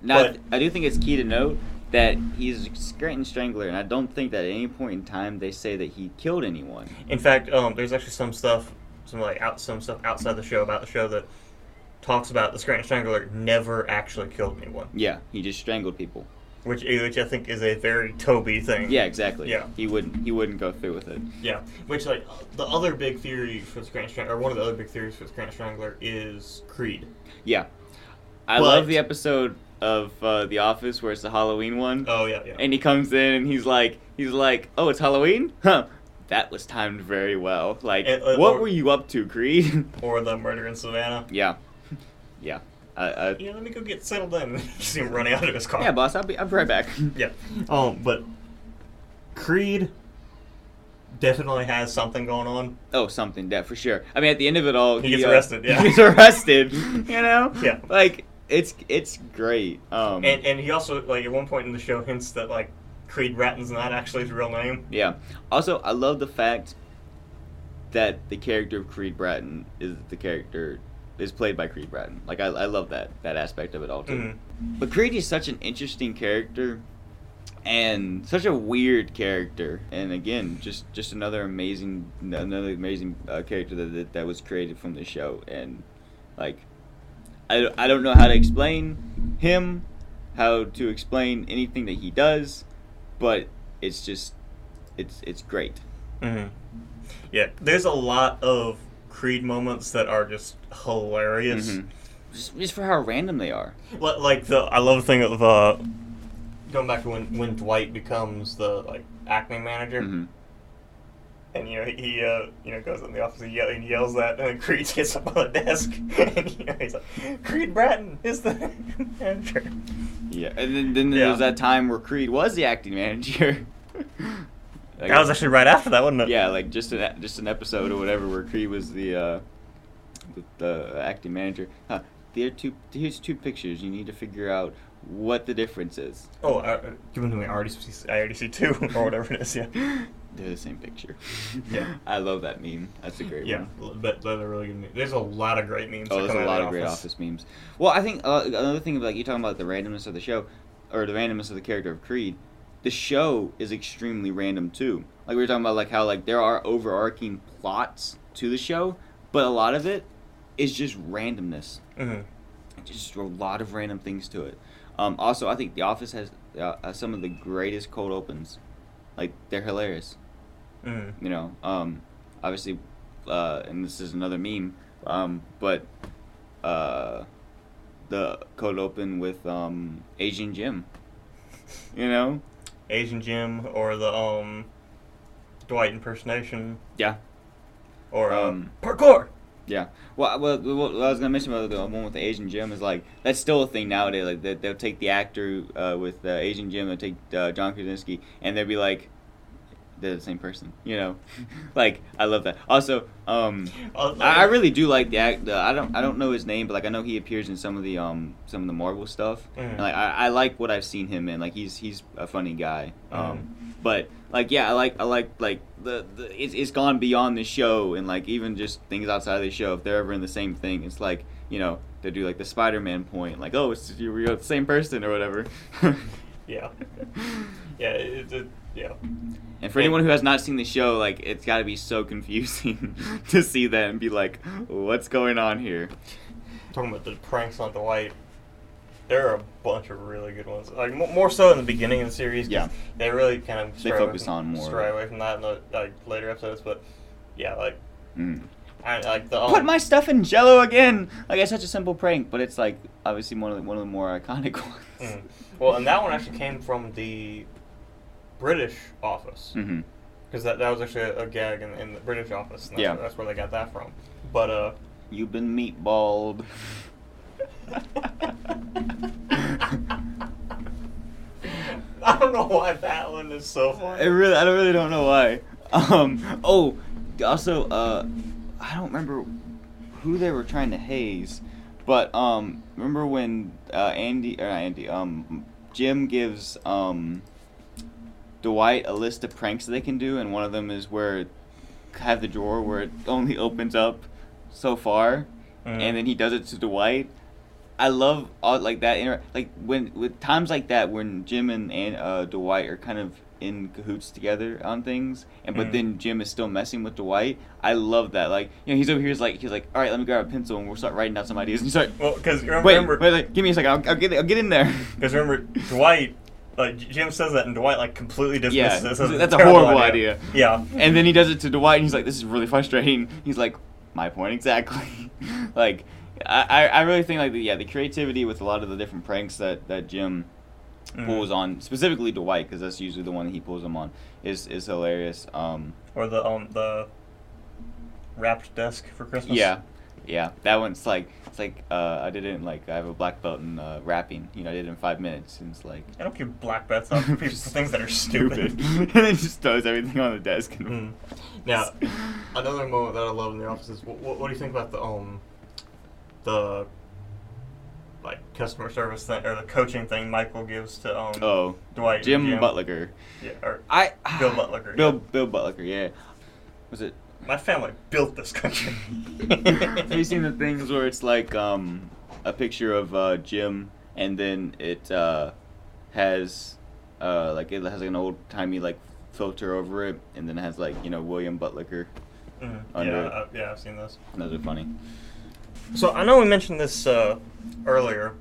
Now, But- I do think it's key to note that he's a Scranton Strangler, and I don't think that at any point in time they say that he killed anyone. In fact, um, there's actually some stuff, some like out some stuff outside the show about the show that talks about the Scranton Strangler never actually killed anyone, Yeah, he just strangled people. which which I think is a very Toby thing. Yeah, exactly. Yeah. He wouldn't he wouldn't go through with it. Yeah, which like the other big theory for the Scranton Strangler, or one of the other big theories for the Scranton Strangler is Creed. Yeah. I But- love the episode of uh, The Office where it's the Halloween one. Oh yeah, yeah. And he comes in and he's like he's like, "Oh, it's Halloween?" Huh. That was timed very well. Like, uh, what or- were you up to, Creed? or the murder in Savannah. yeah. Yeah. I, I, Yeah, let me go get settled in. see him running out of his car. yeah, boss, I'll be I'll be right back. Yeah. Um, but Creed definitely has something going on. Oh, something that for sure. I mean, at the end of it all, He gets uh, arrested, yeah. he gets arrested. You know, Yeah. like it's it's great. Um, And and he also like at one point in the show hints that like Creed Bratton's not actually his real name. yeah. Also, I love the fact that the character of Creed Bratton is the character is played by Creed Bratton. Like I, I love that that aspect of it all too. Mhm. But Creed is such an interesting character and such a weird character and again just just another amazing another amazing uh, character that, that that was created from the show and like I, I don't know how to explain him how to explain anything that he does but it's just it's it's great Mhm. Yeah, there's a lot of Creed moments that are just hilarious. Mhm. just, just for how random they are Li- Like the I love the thing of uh going back to when when Dwight becomes the like acting manager. Mhm. And you know he, uh, you know goes in the office and, yell, and yells that, and then Creed gets up on the desk, and you know he's like, "Creed Bratton is the manager." yeah and then, then Yeah. there was that time where Creed was the acting manager Like, that was actually right after that, wasn't it? yeah, like just an just an episode or whatever where Creed was the uh, the, the acting manager. Huh, there are two. Here's two pictures. You need to figure out what the difference is. Oh, uh, give them to me. I already see. I already see two or whatever it is. Yeah. They're the same picture. Yeah. I love that meme. That's a great Yeah, one. but those are really good. Memes. There's a lot of great memes. Oh, there's a lot of great office memes. Well, I think uh, another thing about like, you talking about the randomness of the show, or the randomness of the character of Creed, the show is extremely random too. Like we were talking about, like how like there are overarching plots to the show, but a lot of it is just randomness. hmm Just a lot of random things to it. Um, also, I think The Office has uh, uh, some of the greatest cold opens. Like they're hilarious. hmm You know, um, obviously, uh, and this is another meme, um, but uh, the cold open with um, Asian Jim. You know, Asian Jim or the um Dwight impersonation yeah, or uh, Um, parkour. yeah. Well, well, what I was gonna mention about the one with the Asian Jim is like that's still a thing nowadays. Like they, they'll take the actor uh, with uh, Asian Jim, they'll take uh, John Krasinski, and they'll be like. They're the same person, you know. like I love that. Also, um, I, I really do like the act. The, I don't I don't know his name, but like I know he appears in some of the um some of the Marvel stuff. Mhm. And, like I, I like what I've seen him in. Like he's he's a funny guy. Um, But like yeah, I like I like like the, the it's, it's gone beyond the show and like even just things outside of the show. If they're ever in the same thing, it's like you know they do like the Spider-Man point, like oh it's you're, you're the same person or whatever. Yeah. Yeah. It, it, yeah. And for anyone who has not seen the show, like it's got to be so confusing to see that and be like, what's going on here? Talking about the pranks on Dwight. There are a bunch of really good ones. Like mo- more so in the beginning of the series. Yeah. They really kind of They focus from- on more. Stray away from that in the like later episodes, but yeah, like Mm. I like the um, Put my stuff in Jello again. Like it's such a simple prank, but it's like obviously one of the, one of the more iconic ones. Mm. Well, and that one actually came from the British office because that, that was actually a, a gag in, in the British office. And that's, Yeah. where, that's where they got that from. But uh, You've been meatballed. I don't know why that one is so funny. I really, I don't really don't know why. Um. Oh, also, uh, I don't remember who they were trying to haze, but um, remember when uh Andy or not Andy um Jim gives um Dwight a list of pranks they can do, and one of them is where have the drawer where it only opens up so far, Mhm. and then he does it to Dwight. I love all like that inter- like when with times like that when Jim and, and uh, Dwight are kind of in cahoots together on things, and but Mhm. then Jim is still messing with Dwight. I love that. Like you know, he's over here, he's like he's like, all right, let me grab a pencil and we'll start writing down some ideas. And he's like, Well, because remember, wait, remember, wait, like, give me a second, I'll, I'll get I'll get in there. Because remember, Dwight, like Jim says that, and Dwight like completely dismisses Yeah, this as that's a horrible idea. Yeah. and then he does it to Dwight, and he's like, "This is really frustrating." He's like, "My point exactly." like, I, I really think like the, yeah, the creativity with a lot of the different pranks that that Jim Mhm. pulls on, specifically Dwight, because that's usually the one he pulls them on, is is hilarious. Um, Or the um the wrapped desk for Christmas. yeah, yeah, that one's like it's like uh, I did it in like I have a black belt in uh, rapping. You know, I did it in five minutes, and it's like I don't give black belts up for, people, for things that are stupid. and then just throws everything on the desk. And Mm. Now, another moment that I love in the office is what, what, what do you think about the um the like customer service thing or the coaching thing Michael gives to um Oh, Dwight and Jim Butler. Yeah, or I Bill Butler. Bill Bill Butler, yeah. Was it? My family built this country. Have you seen the things where it's like um, a picture of uh, Jim, and then it uh, has uh, like it has like an old timey like filter over it, and then it has like you know William Butler. Mhm. Under yeah, it. uh, yeah, I've seen those. Those are funny. So I know we mentioned this uh, earlier,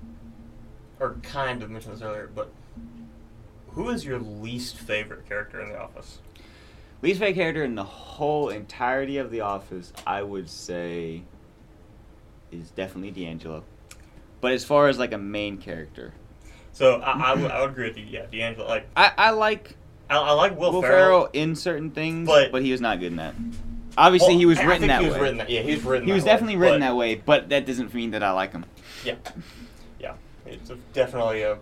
or kind of mentioned this earlier, but who is your least favorite character in The Office? Least favorite character in the whole entirety of The Office, I would say, is definitely D'Angelo. But as far as like a main character, So I, I, would, I would agree with you. Yeah, D'Angelo. Like I, I like I, I like Will, Will, Ferrell. Ferrell in certain things, but- but, he was not good in that. Obviously, Well, he was written think that he was way. Written that, yeah, he was written. he was way, definitely written but- that way, but that doesn't mean that I like him. Yeah, yeah. It's a, definitely a.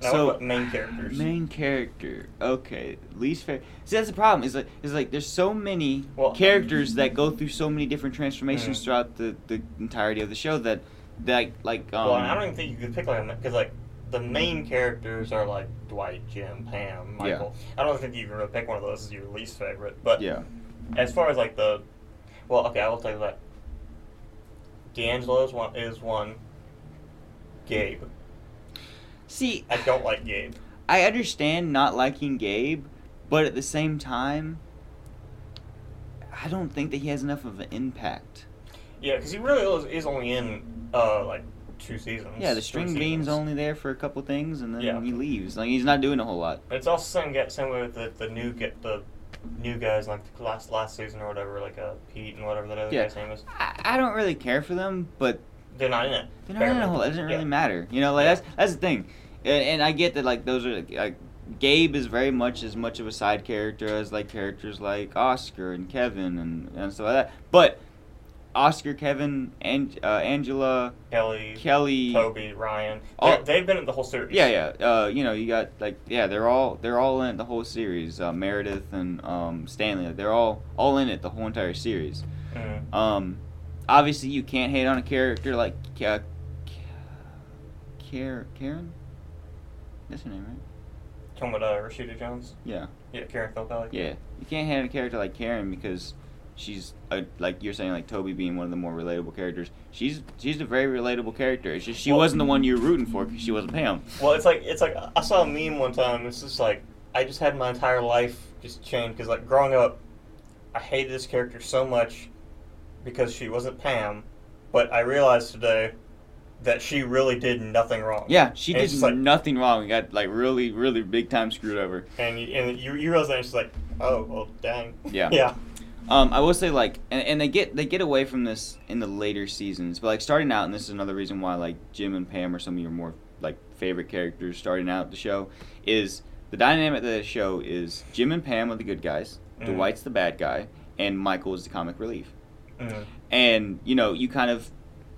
So, main characters? Main character. Okay, least favorite. See, that's the problem. Is like, is like, there's so many Well- characters that go through so many different transformations Mhm. throughout the, the entirety of the show that, that like, um, well, I don't even think you could pick like because like the main characters are like Dwight, Jim, Pam, Michael. Yeah. I don't think you can really pick one of those as your least favorite. But yeah, as far as like the, well, okay, I will tell you that. D'Angelo is one. Is one. Gabe. See, I don't like Gabe. I understand not liking Gabe, but at the same time, I don't think that he has enough of an impact. Yeah, because he really is, is only in uh like two seasons. Yeah, the string bean's only there for a couple things, and then Yeah. he leaves. Like he's not doing a whole lot. But it's also same get same way with the, the new get the new guys like the last last season or whatever, like uh Pete and whatever that other Yeah. guy's name is. I, I don't really care for them, but They're not in it. they're not in a whole. It doesn't really Yeah. matter. You know, like Yeah. that's that's the thing, and, and I get that like those are like Gabe is very much as much of a side character as like characters like Oscar and Kevin and and stuff like that. But Oscar, Kevin, and uh, Angela, Kelly, Kelly, Toby, Ryan. All- they've been in the whole series. Yeah, yeah. Uh, you know, you got like yeah, they're all they're all in the whole series. Uh, Meredith and um, Stanley, they're all all in it the whole entire series. Mhm. Um, obviously, you can't hate on a character like uh, Karen. Karen, that's her name, right? Talking about uh, Rashida Jones. Yeah. Yeah, Karen Filippelli. Yeah, you can't hand a character like Karen because she's a, like you're saying like Toby being one of the more relatable characters. She's she's a very relatable character. It's just she Well- wasn't the one you were rooting for because she wasn't Pam. Well, it's like it's like I saw a meme one time. It's just like I just had my entire life just changed because like growing up, I hated this character so much because she wasn't Pam, but I realized today that she really did nothing wrong. Yeah, she And did like- nothing wrong. Got like really really big time screwed over. and you, and you, you realize that it's just like oh well dang Yeah. yeah Um, I will say like, and, and they get they get away from this in the later seasons, but like starting out, and this is another reason why like Jim and Pam are some of your more like favorite characters starting out the show, is the dynamic of the show is Jim and Pam are the good guys, Mhm. Dwight's the bad guy, and Michael is the comic relief, Mhm. and you know you kind of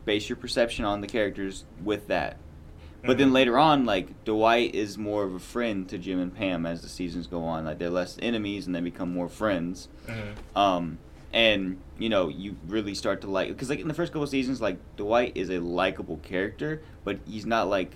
base your perception on the characters with that. But then Mhm. later on, like Dwight is more of a friend to Jim and Pam as the seasons go on. Like they're less enemies and they become more friends. Mhm. Um, and you know, you really start to like because like in the first couple seasons, like Dwight is a likable character, but he's not like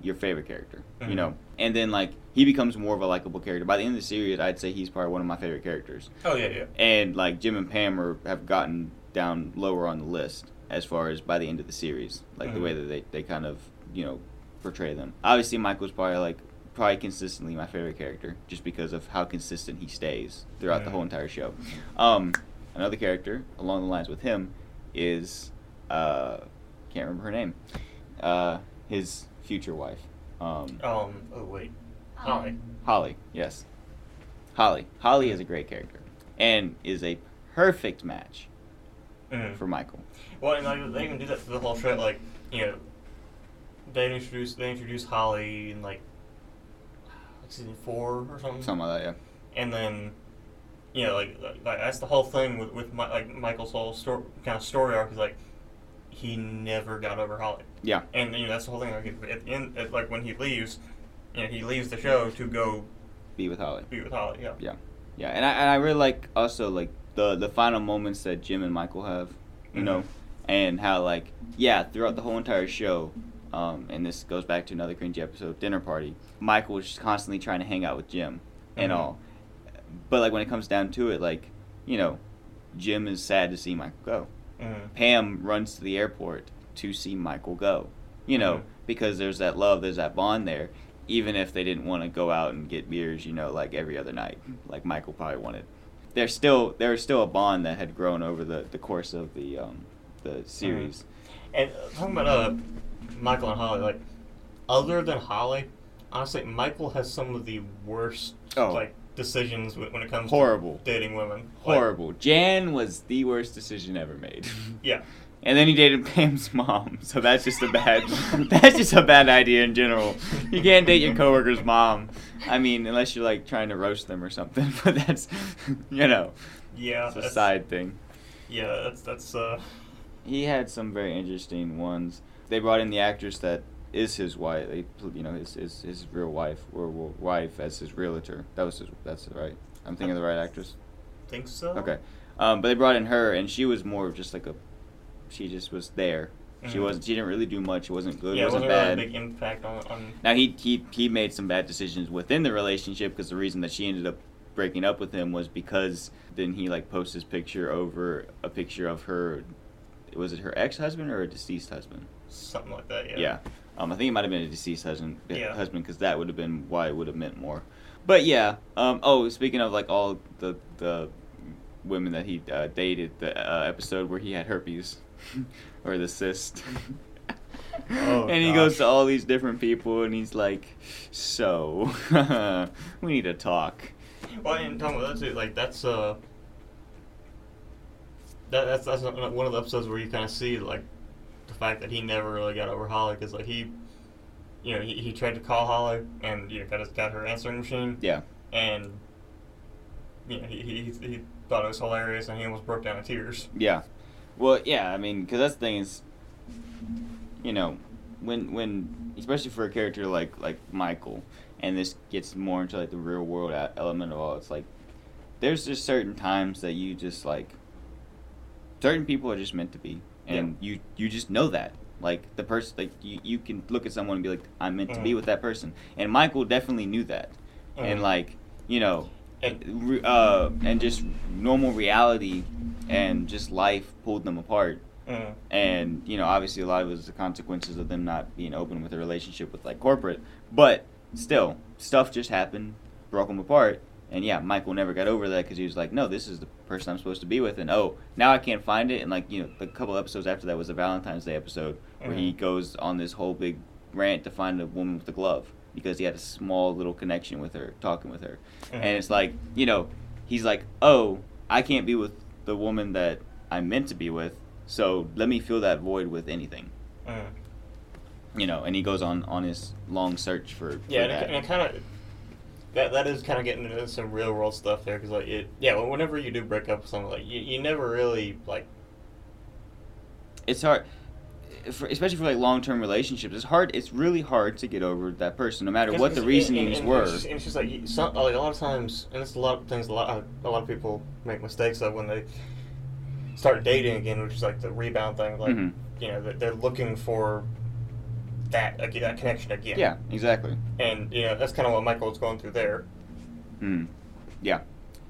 your favorite character, you Mhm. know. And then like he becomes more of a likable character. By the end of the series, I'd say he's probably one of my favorite characters. oh yeah yeah And like Jim and Pam are, have gotten down lower on the list as far as by the end of the series, like the Mhm. way that they, they kind of you know portray them. Obviously, Michael's probably like probably consistently my favorite character just because of how consistent he stays throughout the Mhm. whole entire show. Um, another character along the lines with him is uh, can't remember her name. Uh, his future wife. Um, um oh wait Holly Holly, yes. Holly. Holly is a great character and is a perfect match Mhm. for Michael. well and like, they even do that for the whole show like you know they introduce they introduce Holly in like like season four or something Something like that, yeah. and then you know like, like like, that's the whole thing with with my, like Michael's whole story kind of story arc is like he never got over Holly Yeah. and you know that's the whole thing like at the end at, like when he leaves you know he leaves the show to go Be with Holly. be with Holly yeah Yeah. Yeah, and I, and I really like also like the the final moments that Jim and Michael have, you know, Mhm. and how like yeah throughout the whole entire show, um, and this goes back to another cringy episode, dinner party. Michael was just constantly trying to hang out with Jim, and Mhm. all, but like when it comes down to it, like you know, Jim is sad to see Michael go. Mhm. Pam runs to the airport to see Michael go. You know, Mhm. because there's that love, there's that bond there. Even if they didn't want to go out and get beers, you know, like every other night, like Michael probably wanted. There's still there's still a bond that had grown over the, the course of the um, the series. and uh, talking about uh Michael and Holly like other than Holly honestly Michael has some of the worst Oh. like decisions when, it comes Horrible. to dating women Like, Horrible. Jan was the worst decision ever made. yeah And then he dated Pam's mom, so that's just a bad that's just a bad idea in general. You can't date your coworker's mom. I mean, unless you're like trying to roast them or something, but that's you know, yeah it's a side thing. yeah that's that's uh He had some very interesting ones. They brought in the actress that is his wife, you know, his, his his real wife or wife as his realtor. That was his. That's right. I'm thinking of the right actress. think so Okay, um, but they brought in her, and she was more of just like a. She just was there. She Mhm. wasn't. She didn't really do much. It wasn't good. yeah it it wasn't, wasn't bad. really a big impact on, on Now he he he made some bad decisions within the relationship because the reason that she ended up breaking up with him was because then he like posts his picture over a picture of her. Was it her ex husband or a deceased husband? something like that yeah Yeah. Um, I think it might have been a deceased husband, Yeah. husband, because that would have been why it would have meant more. But yeah. Um, oh, speaking of like all the the women that he uh, dated, the uh, episode where he had herpes or the cyst. Oh, and he goes to all these different people, and he's like, "So, we need to talk." Well, and talking about that too, like that's uh, that, that's that's one of the episodes where you kind of see like the fact that he never really got over Holly because like he, you know, he, he tried to call Holly and you know got his, got her answering machine Yeah. and you know he, he he thought it was hilarious and he almost broke down in tears. Yeah. Well, yeah. I mean, because that's the thing is, you know, when when especially for a character like like Michael, and this gets more into like the real world element of all. It's like there's just certain times that you just like certain people are just meant to be, and you you just know that. Like the person, like you, you can look at someone and be like, I'm meant to be Mhm. with that person, and Michael definitely knew that, and Mhm. like you know, And- uh, and just normal reality and just life pulled them apart. Mm. And you know, obviously, a lot of it was the consequences of them not being open with a relationship with like corporate. But still, stuff just happened, broke them apart. And yeah, Michael never got over that because he was like, "No, this is the person I'm supposed to be with." And oh, now I can't find it. And like you know, a couple episodes after that was the Valentine's Day episode where he Mhm. goes on this whole big rant to find a woman with a glove because he had a small little connection with her, talking with her. Mhm. And it's like, you know, he's like, "Oh, I can't be with the woman that I'm meant to be with, so let me fill that void with anything." Mm. You know, and he goes on on his long search for Yeah, for and it, it kind of that that is kind of getting into some real world stuff there because like it yeah whenever you do break up with someone like you, you never really like it's hard for, especially for like long-term relationships it's hard it's really hard to get over that person no matter what the and- reasonings and- and were It's just, and it's just like, some, like a lot of times, and it's a lot of things. A lot, a lot of people make mistakes of when they start dating again, which is like the rebound thing. Like Mhm. you know, they're looking for that again, that connection again. yeah exactly and you know that's kind of what Michael was going through there. Mm. Yeah.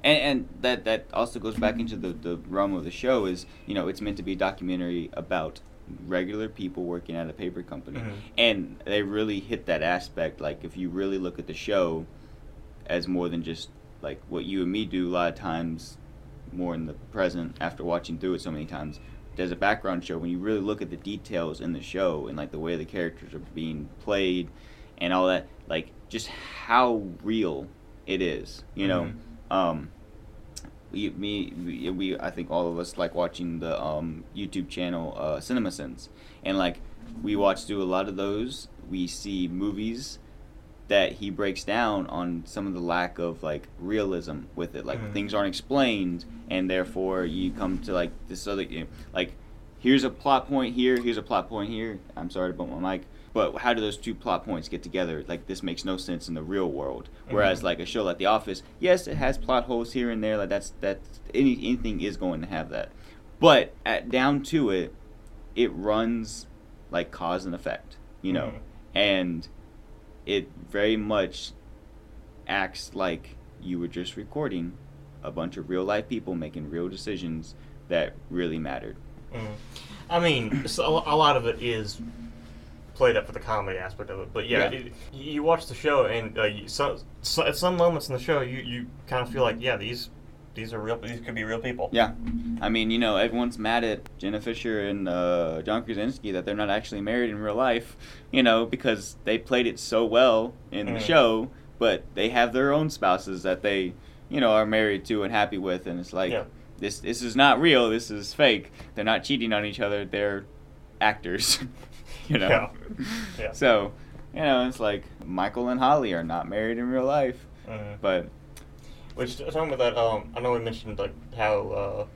And, and that that also goes back into the, the realm of the show is you know it's meant to be a documentary about regular people working at a paper company Mhm. and they really hit that aspect like if you really look at the show as more than just like what you and me do a lot of times more in the present after watching through it so many times there's a background show when you really look at the details in the show and like the way the characters are being played and all that like just how real it is you know Mhm. um we, me, we, we, I think all of us like watching the um, YouTube channel uh, CinemaSins, and like we watch through a lot of those. We see movies that he breaks down on some of the lack of like realism with it. Like Mhm. things aren't explained, and therefore you come to like this other you know, like here's a plot point here, here's a plot point here. I'm sorry to bump my mic. But how do those two plot points get together? Like this makes no sense in the real world. Whereas Mhm. like a show like The Office, yes, it has plot holes here and there. Like that's that's any anything is going to have that. But at down to it, it runs like cause and effect, you know, Mhm. and it very much acts like you were just recording a bunch of real life people making real decisions that really mattered. Mm. I mean, a lot of it is played up for the comedy aspect of it, but yeah, Yeah. It, you watch the show and uh, you, so, so at some moments in the show, you, you kind of feel like, yeah, these these are real. These could be real people. Yeah, I mean, you know, everyone's mad at Jenna Fischer and uh, John Krasinski that they're not actually married in real life, you know, because they played it so well in the Mhm. show, but they have their own spouses that they, you know, are married to and happy with, and it's like Yeah. this this is not real. This is fake. They're not cheating on each other. They're actors, you know. Yeah. Yeah. So, you know, it's like Michael and Holly are not married in real life, Mhm. but Which talking about that, um, I know we mentioned like how uh,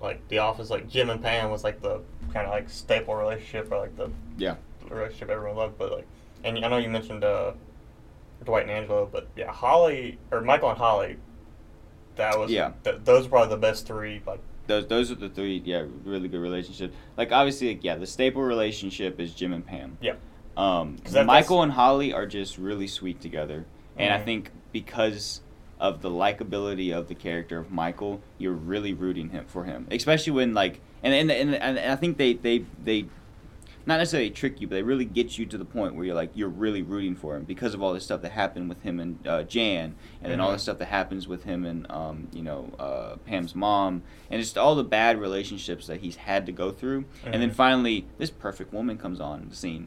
like The Office, like Jim and Pam was like the kind of like staple relationship or like the yeah. relationship everyone loved, but like, and I know you mentioned uh, Dwight and Angela, but yeah, Holly or Michael and Holly, that was Yeah. th- those were probably the best three. Like, those those are the three yeah really good relationships. Like obviously like, yeah the staple relationship is jim and pam. Yeah, Um, that- michael and holly are just really sweet together. And i Mhm. think because of the likability of the character of michael you're really rooting him for him. Especially when like and and, and, and i think they they they not necessarily trick you, but they really get you to the point where you're like you're really rooting for him because of all the stuff that happened with him and uh, Jan, and then all the Mhm. stuff that happens with him and um, you know uh, Pam's mom, and just all the bad relationships that he's had to go through, and then Mhm. finally this perfect woman comes on the scene,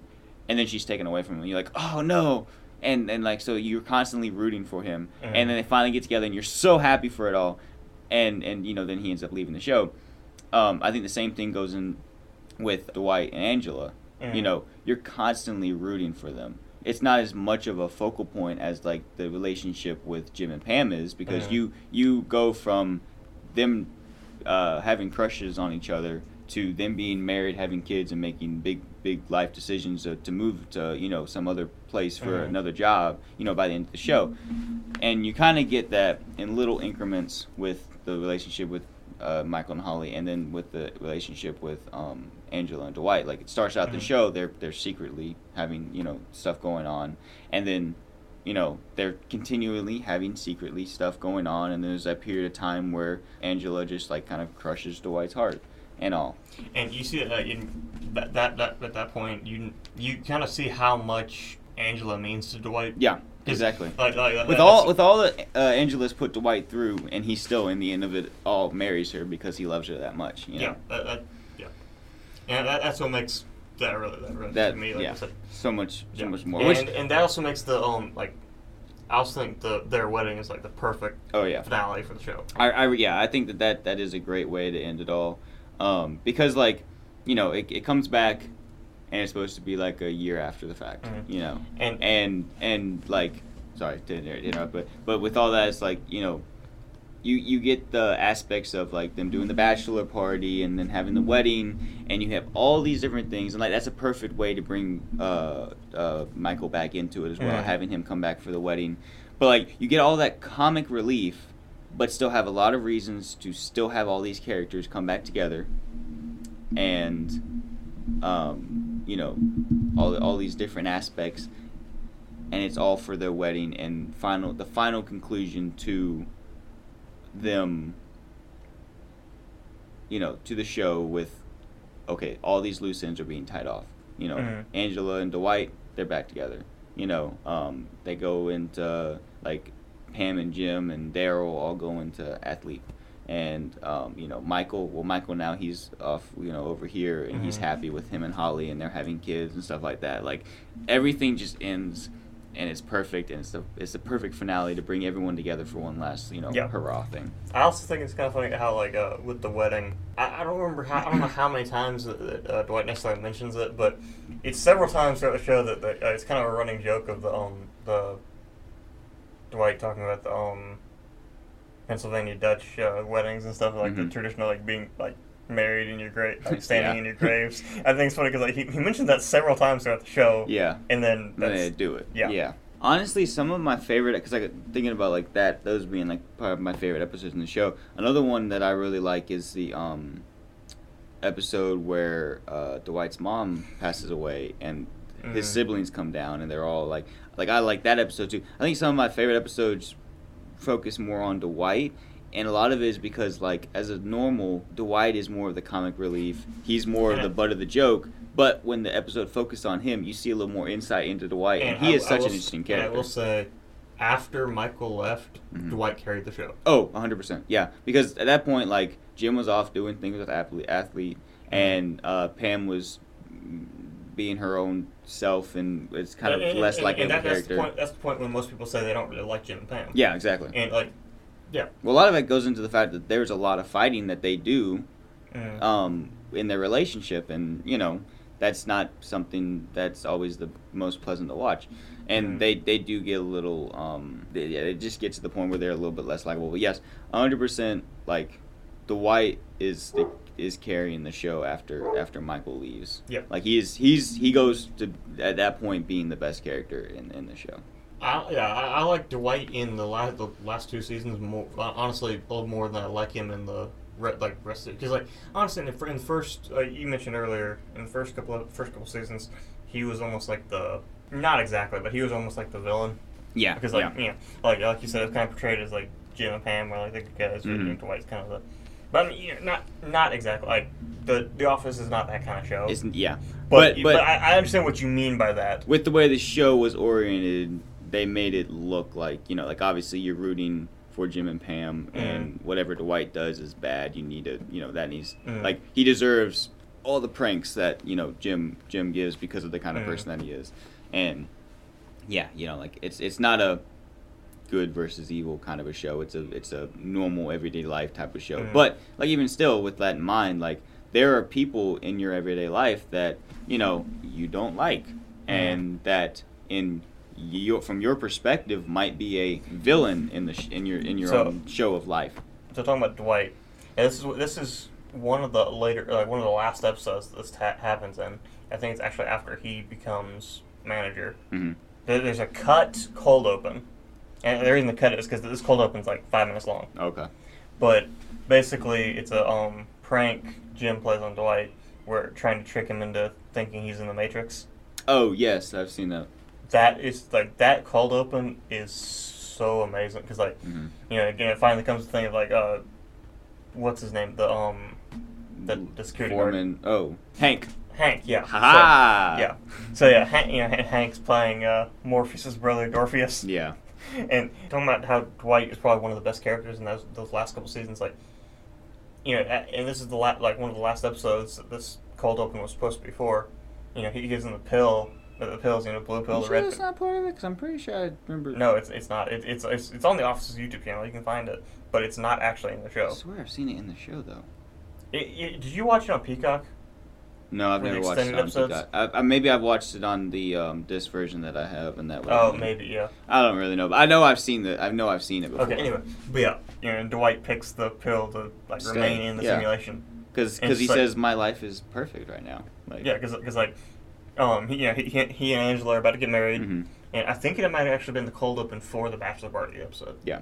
and then she's taken away from him. And you're like, oh no, and and like so you're constantly rooting for him, and then they finally get together, and you're so happy for it all, and and you know then he ends up leaving the show. Um, I think the same thing goes in with Dwight and Angela. You Mhm. know, you're constantly rooting for them. It's not as much of a focal point as like the relationship with Jim and Pam is because Mhm. you you go from them uh, having crushes on each other to them being married, having kids, and making big big life decisions to, to move to you know some other place for Mhm. another job. You know, by the end of the show, and you kind of get that in little increments with the relationship with uh, Michael and Holly, and then with the relationship with um, Angela and Dwight. Like it starts out the Mhm. show, they're they're secretly having you know stuff going on, and then you know they're continually having secretly stuff going on, and there's that period of time where Angela just like kind of crushes Dwight's heart and all. And you see that in that, that, that at that point, you you kind of see how much Angela means to Dwight. Yeah, exactly. Like, like, With all with all that uh, Angela's put Dwight through, and he still, in the end of it all, marries her because he loves her that much. You know? yeah, that, that, yeah, and that, that's what makes that really that really That to me. Like yeah, I said. so much so much more. And, Which, and that also makes the um like I also think the their wedding is like the perfect oh yeah, finale for the show. I, I yeah, I think that, that that is a great way to end it all, um, because like, you know, it, it comes back, and it's supposed to be like a year after the fact, Mhm. you know, And and and like, sorry to inter- interrupt, but but with all that, it's like you know, you you get the aspects of like them doing the bachelor party and then having the wedding, and you have all these different things, and like that's a perfect way to bring uh, uh, Michael back into it as well, Mhm. having him come back for the wedding, but like you get all that comic relief but still have a lot of reasons to still have all these characters come back together and um, you know all, all these different aspects and it's all for their wedding and final the final conclusion to them you know to the show with okay all these loose ends are being tied off you know Mhm. angela and dwight they're back together you know um, they go into like pam and jim and daryl all go into Athlead and um, you know michael well michael now he's off you know over here and he's Mhm. happy with him and holly and they're having kids and stuff like that like everything just ends and it's perfect and it's the it's the perfect finale to bring everyone together for one last you know Yeah. hurrah thing I also think it's kind of funny how like uh, with the wedding, I, I don't remember how I don't know how many times that uh, Dwight necessarily mentions it, but it's several times throughout the show that, that uh, it's kind of a running joke of the um the Dwight talking about the um Pennsylvania Dutch uh, weddings and stuff like Mhm. the traditional like being like married in your grave, like standing Yeah. in your graves. I think it's funny because like he, he mentioned that several times throughout the show. yeah and then that's, they do it yeah. yeah honestly some of my favorite because i got thinking about like that those being like part of my favorite episodes in the show another one that i really like is the um episode where uh dwight's mom passes away and his Mhm. siblings come down and they're all like like i like that episode too i think some of my favorite episodes focus more on dwight and a lot of it is because like as a normal dwight is more of the comic relief he's more of the butt of the joke but when the episode focused on him you see a little more insight into dwight and, he I- is such will an interesting and character I will say, after Michael left, Mhm. Dwight carried the show. oh 100% yeah because at that point like jim was off doing things with Athlead Athlead Mm-hmm. and uh, pam was being her own self and it's kind of And- less and- like and a that, that's the point. That's the point when most people say they don't really like Jim and Pam. yeah exactly And like, yeah. Well, a lot of it goes into the fact that there's a lot of fighting that they do Mm. um, in their relationship, and you know that's not something that's always the most pleasant to watch. And Mhm. they, they do get a little um, they, yeah, it just gets to the point where they're a little bit less likable. But yes, hundred percent like Dwight is the, is carrying the show after after Michael leaves. Yeah. like he's he's he goes to at that point being the best character in, in the show. I, yeah, I, I like Dwight in the last the last two seasons more. Honestly, a little more than I like him in the re- like rest of because like honestly in the, in the first uh, you mentioned earlier in the first couple of first couple seasons he was almost like the not exactly but he was almost like the villain Yeah, because like yeah. you know like like you said it's kind of portrayed as like Jim and Pam were like the good guys Mhm. and Dwight's kind of the but I mean you know, not not exactly like the The Office is not that kind of show It's, yeah, but but but, but I, I understand what you mean by that with the way the show was oriented, they made it look like you know, like obviously you're rooting for Jim and Pam, and whatever Dwight does is bad. You need to, you know, that needs Mhm. like he deserves all the pranks that you know Jim Jim gives because of the kind of Mhm. person that he is, and yeah, you know, like it's it's not a good versus evil kind of a show. It's a it's a normal everyday life type of show. Mhm. But like even still, with that in mind, like there are people in your everyday life that you know you don't like, and that in your from your perspective might be a villain in the sh- in your in your So- own show of life. So talking about Dwight, and this is this is one of the later, like one of the last episodes this ta- happens in. I think it's actually after he becomes manager. hmm there's a cut cold open, and the reason the cut is because this cold open's like five minutes long. Okay. But basically, it's a um prank Jim plays on Dwight, where trying to trick him into thinking he's in the Matrix. Oh yes, I've seen that. that is like that cold open is so amazing because like Mhm. you know again it finally comes to thing of like uh what's his name the um the, the security guard Oh, Hank. Hank yeah Ha ha. so, yeah so yeah Hank, you know Hank's playing uh Morpheus's brother Dorpheus Yeah. And talking about how Dwight is probably one of the best characters in those those last couple seasons like you know and this is the la- like one of the last episodes that this cold open was supposed to be for you know he gives him the pill the, the pills you know blue pill the sure red it's not part of it? Because I'm pretty sure I remember. No, it's it's not. It, it's it's it's on the office's YouTube channel. You can find it, but it's not actually in the show. I swear I've seen it in the show though. It, it, did you watch it on Peacock? No, I've never watched it on episodes? Peacock. I, I, maybe I've watched it on the um, disc version that I have, and that. Oh, be- maybe yeah. I don't really know, but I know I've seen the. I know I've seen it before. Okay, anyway, but yeah, you know, Dwight picks the pill to like Stay, remain in the yeah. simulation. because And he like- says my life is perfect right now. Like, Yeah, because like, um, he, you know, he, he and Angela are about to get married, Mhm. and I think it might have actually been the cold open for the bachelor party episode. Yeah.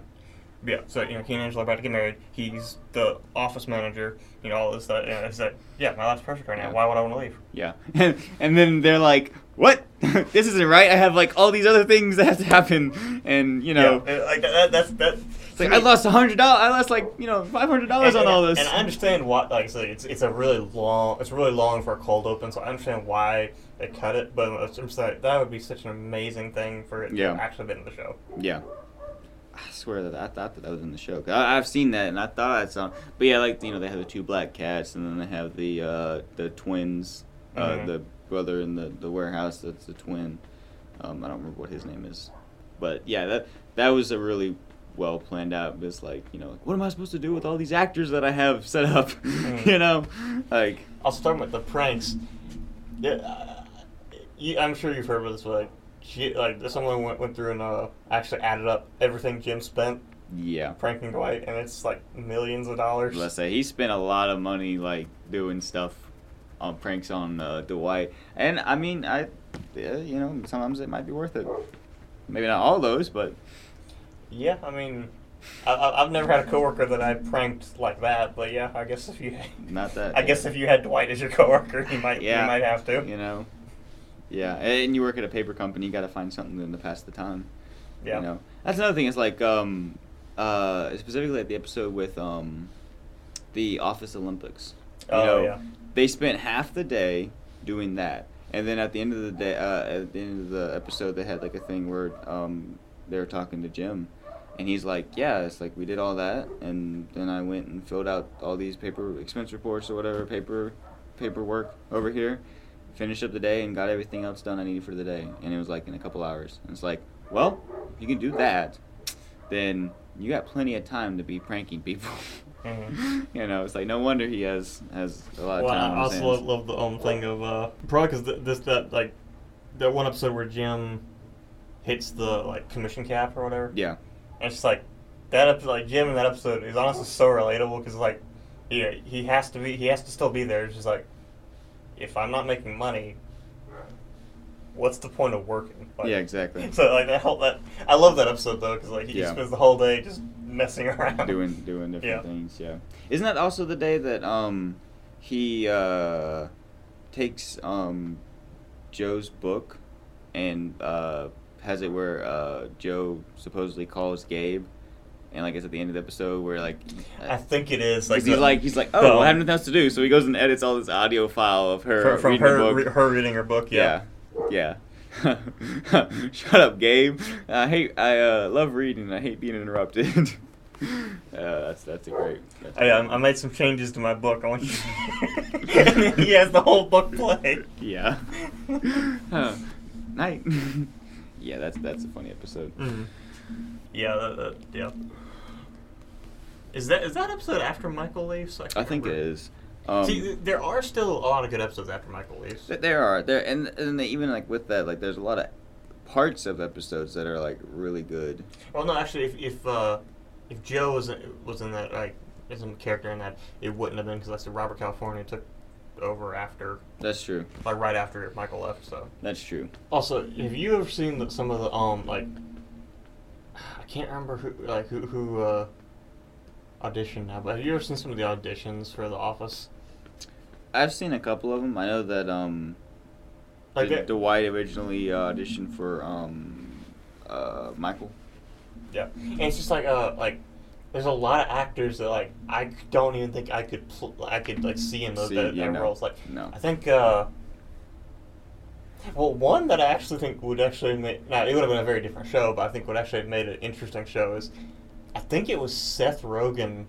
Yeah, so you know, he and Angela are about to get married. He's the office manager. You know, all this stuff. Know, it's like, yeah, my life's perfect right now. Why would I want to leave? Yeah. and and then they're like, "What? this isn't right. I have like all these other things that have to happen." And you know, yeah, like that, that's that. it's like I lost a hundred dollars. I lost like you know five hundred dollars on and, all this. And I understand why. Like said, it's it's a really long. It's really long for a cold open. So I understand why they cut it. But I'm just like, that would be such an amazing thing for it Yeah. to actually been in the show. Yeah. I swear that I thought that that was in the show. I, I've seen that and I thought I saw. But yeah, like you know, they have the two black cats and then they have the uh, the twins, uh, Mhm. the brother in the, the warehouse that's the twin. Um, I don't remember what his name is, but yeah, that that was a really well planned out. It's like you know, what am I supposed to do with all these actors that I have set up? Mhm. you know, like I'll start with the pranks. Yeah, uh, you, I'm sure you've heard of this. But like, like someone went, went through and uh, actually added up everything Jim spent yeah. pranking Dwight, and it's like millions of dollars. Let's say he spent a lot of money like doing stuff on pranks on uh, Dwight, and I mean, I, yeah, you know, sometimes it might be worth it. Maybe not all those, but Yeah, I mean, I, I've never had a coworker that I pranked like that. But yeah, I guess if you, not that. I guess if you had Dwight as your coworker, you might, Yeah. you might have to. you know, yeah, and you work at a paper company, you got to find something to pass the time. Yeah. You know, that's another thing. It's like, um, uh, specifically at the episode with um, the Office Olympics. You Oh, know, yeah. They spent half the day doing that, and then at the end of the day, uh, at the end of the episode, they had like a thing where um, they were talking to Jim, and he's like, "Yeah, it's like we did all that, and then I went and filled out all these paper expense reports or whatever paper paperwork over here, finished up the day, and got everything else done I needed for the day, and it was like in a couple hours. And it's like, well, if you can do that, then you got plenty of time to be pranking people. Mhm. you know, it's like no wonder he has has a lot of Well, time. I also love, love the um thing of uh probably because th- this that like that one episode where Jim hits the like commission cap or whatever. Yeah, And it's just like that episode, like Jim in that episode is honestly so relatable because like, yeah, he has to be, he has to still be there. It's just like, if I'm not making money, what's the point of working? Like, yeah, exactly. So like that whole that I love that episode though because like he Yeah. just spends the whole day just messing around. doing doing different Yeah. things. Yeah, isn't that also the day that um he uh takes um Jo's book and uh has it where uh Joe supposedly calls Gabe and like it's at the end of the episode where like I think it is like like he's the- like he's like oh the- well, I have nothing else to do so he goes and edits all this audio file of her from, from reading the her book. re- her reading her book. Yeah. Yeah. Yeah. Shut up, Gabe. I hate. I uh, love reading. I hate being interrupted. uh, that's that's a great. That's I, um, I made some changes to my book. I want you. and he has the whole book play. Yeah. Huh. Night. yeah, that's that's a funny episode. Mhm. Yeah, that, that, yeah. Is that is that episode after Michael leaves? I can't think it remember. is. Um, See, there are still a lot of good episodes after Michael leaves. there are there and and they, even like with that like there's a lot of parts of episodes that are like really good. Well, no, actually, if if uh, if Jo was in, was in that like as a character in that, it wouldn't have been because that's Robert California took over after That's true. like right after Michael left. So That's true. also, have you ever seen the, some of the um like I can't remember who like who who uh, auditioned now, but have you ever seen some of the auditions for The Office? I've seen a couple of them. I know that um, Like Did that- Dwight originally uh, auditioned for um, uh, Michael? Yeah, and it's just like uh like there's a lot of actors that like I don't even think I could pl- I could like see in those See, that, yeah, that no. roles. Like No. I think uh well one that I actually think would actually make now it would have been a very different show, but I think would actually have made an interesting show is I think it was Seth Rogen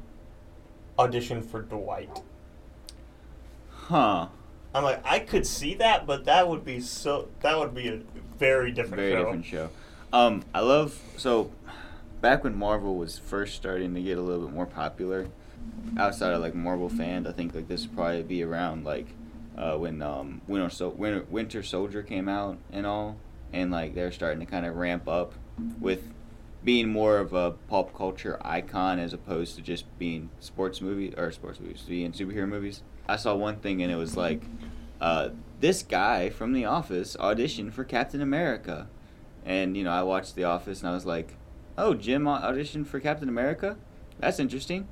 auditioned for Dwight. Huh. I'm like I could see that, but that would be so that would be a very different Very show. different show. Um, I love so back when Marvel was first starting to get a little bit more popular, outside of like Marvel fans, I think like this would probably be around like uh, when um Winter, so- Winter Winter Soldier came out and all, and like they're starting to kind of ramp up with being more of a pop culture icon as opposed to just being sports movie or sports movies, being superhero movies. I saw one thing and it was like, uh, this guy from The Office auditioned for Captain America, and you know I watched The Office and I was like, oh Jim auditioned for Captain America, that's interesting.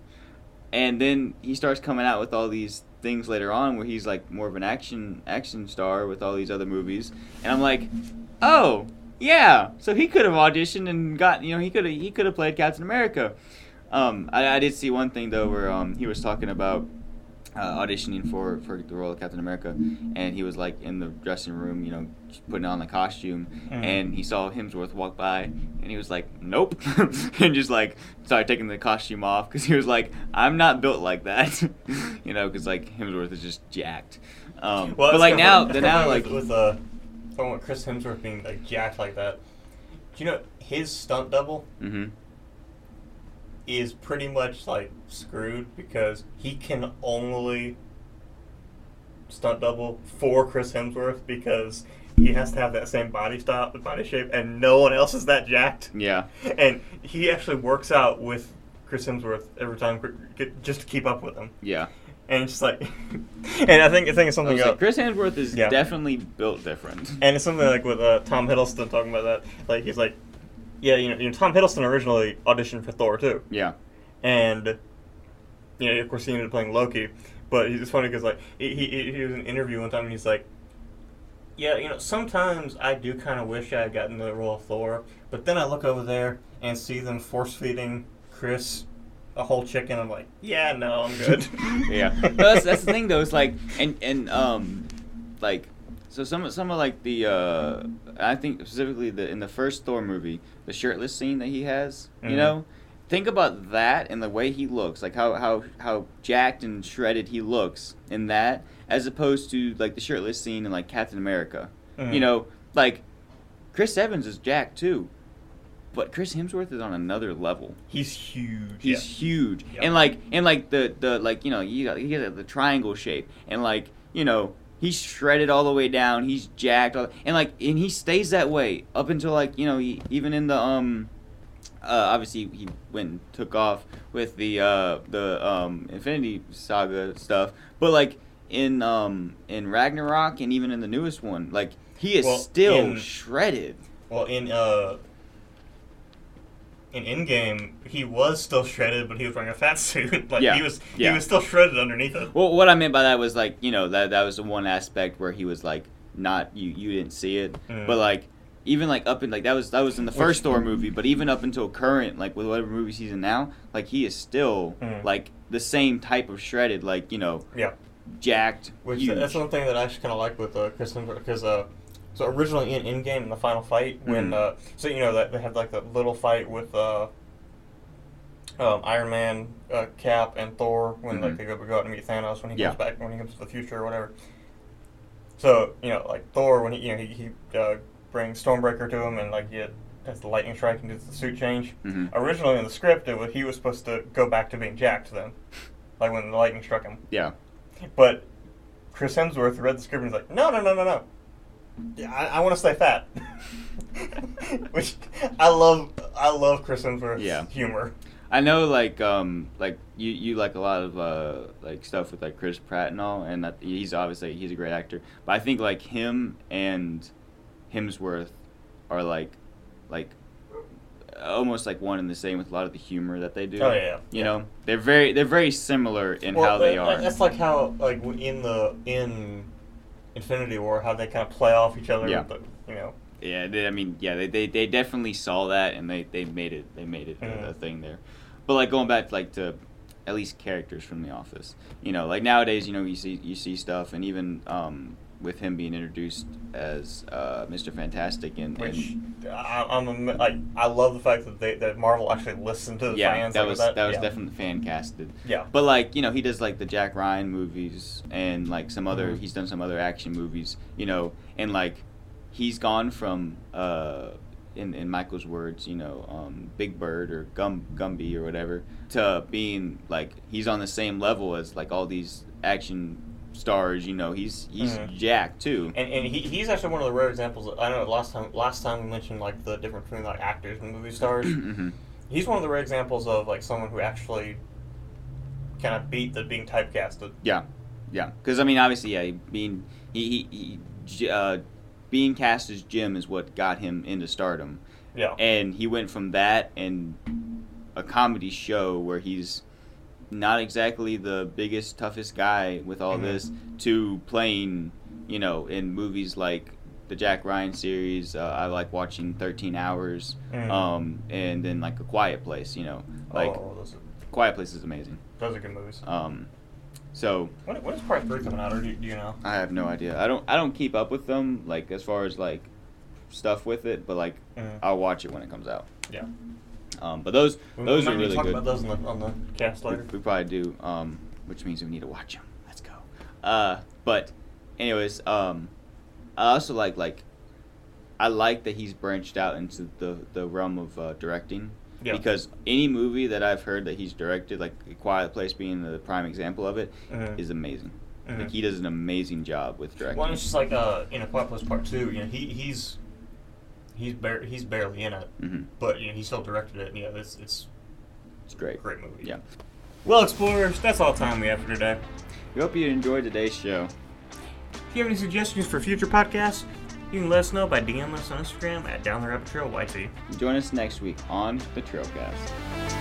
And then he starts coming out with all these things later on where he's like more of an action action star with all these other movies, and I'm like, oh yeah, so he could have auditioned and got you know he could have he could have played Captain America. Um, I, I did see one thing though where um, he was talking about uh, auditioning for for the role of Captain America, and he was like in the dressing room, you know, putting on the costume, Mhm. and he saw Hemsworth walk by, and he was like, "Nope," and just like started taking the costume off because he was like, "I'm not built like that," you know, because like Hemsworth is just jacked. Um, Well, but like now, the now like with, with uh, Chris Hemsworth being like jacked like that. Do you know his stunt double hmm is pretty much like screwed because he can only stunt double for Chris Hemsworth because he has to have that same body style, body shape, and no one else is that jacked. yeah, And he actually works out with Chris Hemsworth every time just to keep up with him. yeah. And it's just like, and I think I think it's something like, Chris Hemsworth is Yeah. definitely built different. And it's something like with uh, Tom Hiddleston talking about that. Like he's like, yeah, you know, you know, Tom Hiddleston originally auditioned for Thor too, Yeah, and you know, of course, he ended up playing Loki. But it's funny because like he, he he was in an interview one time and he's like, yeah, you know, sometimes I do kind of wish I had gotten the role of Thor, but then I look over there and see them force feeding Chris a whole chicken. I'm like, yeah, no, I'm good. yeah. But that's, that's the thing though. It's like and and um, like so some of- some of like the uh, I think specifically the in the first Thor movie, the shirtless scene that he has. You Mhm. know, think about that and the way he looks, like how how how jacked and shredded he looks in that, as opposed to like the shirtless scene in like Captain America. Mhm. You know, like Chris Evans is jacked too. But Chris Hemsworth is on another level. He's huge. He's yeah. huge, Yep. and like and like the the like you know you got he got the triangle shape, and like you know he's shredded all the way down. He's jacked, all, and like and he stays that way up until like you know he, even in the um. Uh, obviously, he went and took off with the uh, the um, Infinity Saga stuff, but like in um, in Ragnarok and even in the newest one, like he is Well, still in- shredded. Well, in uh, in Endgame, he was still shredded, but he was wearing a fat suit. like Yeah, he was, yeah. he was still shredded underneath it. Well, what I meant by that was like you know that that was the one aspect where he was like not you you didn't see it, Mm. but like even like up in like that was that was in the first Thor movie, but even up until current like with whatever movies he's in now, like he is still Mm. like the same type of shredded, like you know Yeah, jacked, which huge. that's one thing that I actually kind of like with uh, Chris because uh, so originally in Endgame in the final fight when Mhm. uh, so you know that they had like that little fight with uh. Um, Iron Man, uh, Cap, and Thor when like Mhm. they go, go out and meet Thanos when he Yeah. comes back when he comes to the future or whatever. So you know, like Thor when he you know he, he uh, brings Stormbreaker to him and like he has the lightning strike and does the suit change. hmm Originally in the script, it was, he was supposed to go back to being jacked then, like when the lightning struck him. Yeah, But Chris Hemsworth read the script and he's like, no, no, no, no, no. Yeah, I, I want to stay fat. Which I love. I love Chris Hemsworth's Yeah. humor. I know like um like you you like a lot of uh like stuff with like Chris Pratt and all, and that, he's obviously he's a great actor, but I think like him and Hemsworth are like like almost like one and the same with a lot of the humor that they do. Oh, yeah, You yeah. know, they're very they're very similar in Well, how they that- are. That's like how like in the in Infinity War, how they kind of play off each other. Yeah. But, you know, Yeah, they, I mean, yeah, they, they, they definitely saw that and they, they made it they made it Mhm. a, a thing there. But like going back like to at least characters from The Office, you know, like nowadays, you know, you see you see stuff, and even um, with him being introduced as uh, Mr. Fantastic and, which and I, I'm like I love the fact that they that Marvel actually listened to the yeah, fans. that was that, that, was yeah. definitely fan casted. Yeah. But like you know, he does like the Jack Ryan movies and like some other. Mhm. He's done some other action movies, you know, and like he's gone from uh, in in Michael's words, you know, um, Big Bird or Gum Gumby or whatever, to being like he's on the same level as like all these action stars. You know, he's he's Mhm. Jack too. And, and he, he's actually one of the rare examples. I know last time last time we mentioned like the difference between like actors and movie stars. Mhm. he's one of the rare examples of like someone who actually kind of beat the being typecasted. Yeah, yeah. Because I mean, obviously, yeah, being he, he, he uh, being cast as Jim is what got him into stardom. Yeah. and he went from that and a comedy show where he's not exactly the biggest toughest guy with all Mhm. this to playing you know in movies like the jack ryan series uh, i like watching 13 hours Mhm. um, and then like a quiet place you know like oh, those are, quiet place is amazing those are good movies. um, so When, when is part three coming out, or do, do you know? i have no idea i don't i don't keep up with them like as far as like stuff with it but like Mhm. i'll watch it when it comes out Yeah. Um, but those We, those we are might need to really talk good about those on the, on the cast We, later. we probably do, um, which means we need to watch them. Let's go. Uh, but, anyways, um, I also like like, I like that he's branched out into the the realm of uh, directing. Yeah. Because any movie that I've heard that he's directed, like A Quiet Place being the prime example of it, is Mhm. amazing. Mhm. Like he does an amazing job with directing. Well, it's just like uh, in a Quiet Place Part Two. You know, he he's he's bar- he's barely in it, hmm but you know, he still directed it. And, yeah, it's it's It's great. a great movie. Yeah. Well, explorers, that's all the time we have for today. We hope you enjoyed today's show. If you have any suggestions for future podcasts, you can let us know by DM us on Instagram at Down the Rabbit Trail YT. Join us next week on the Trailcast.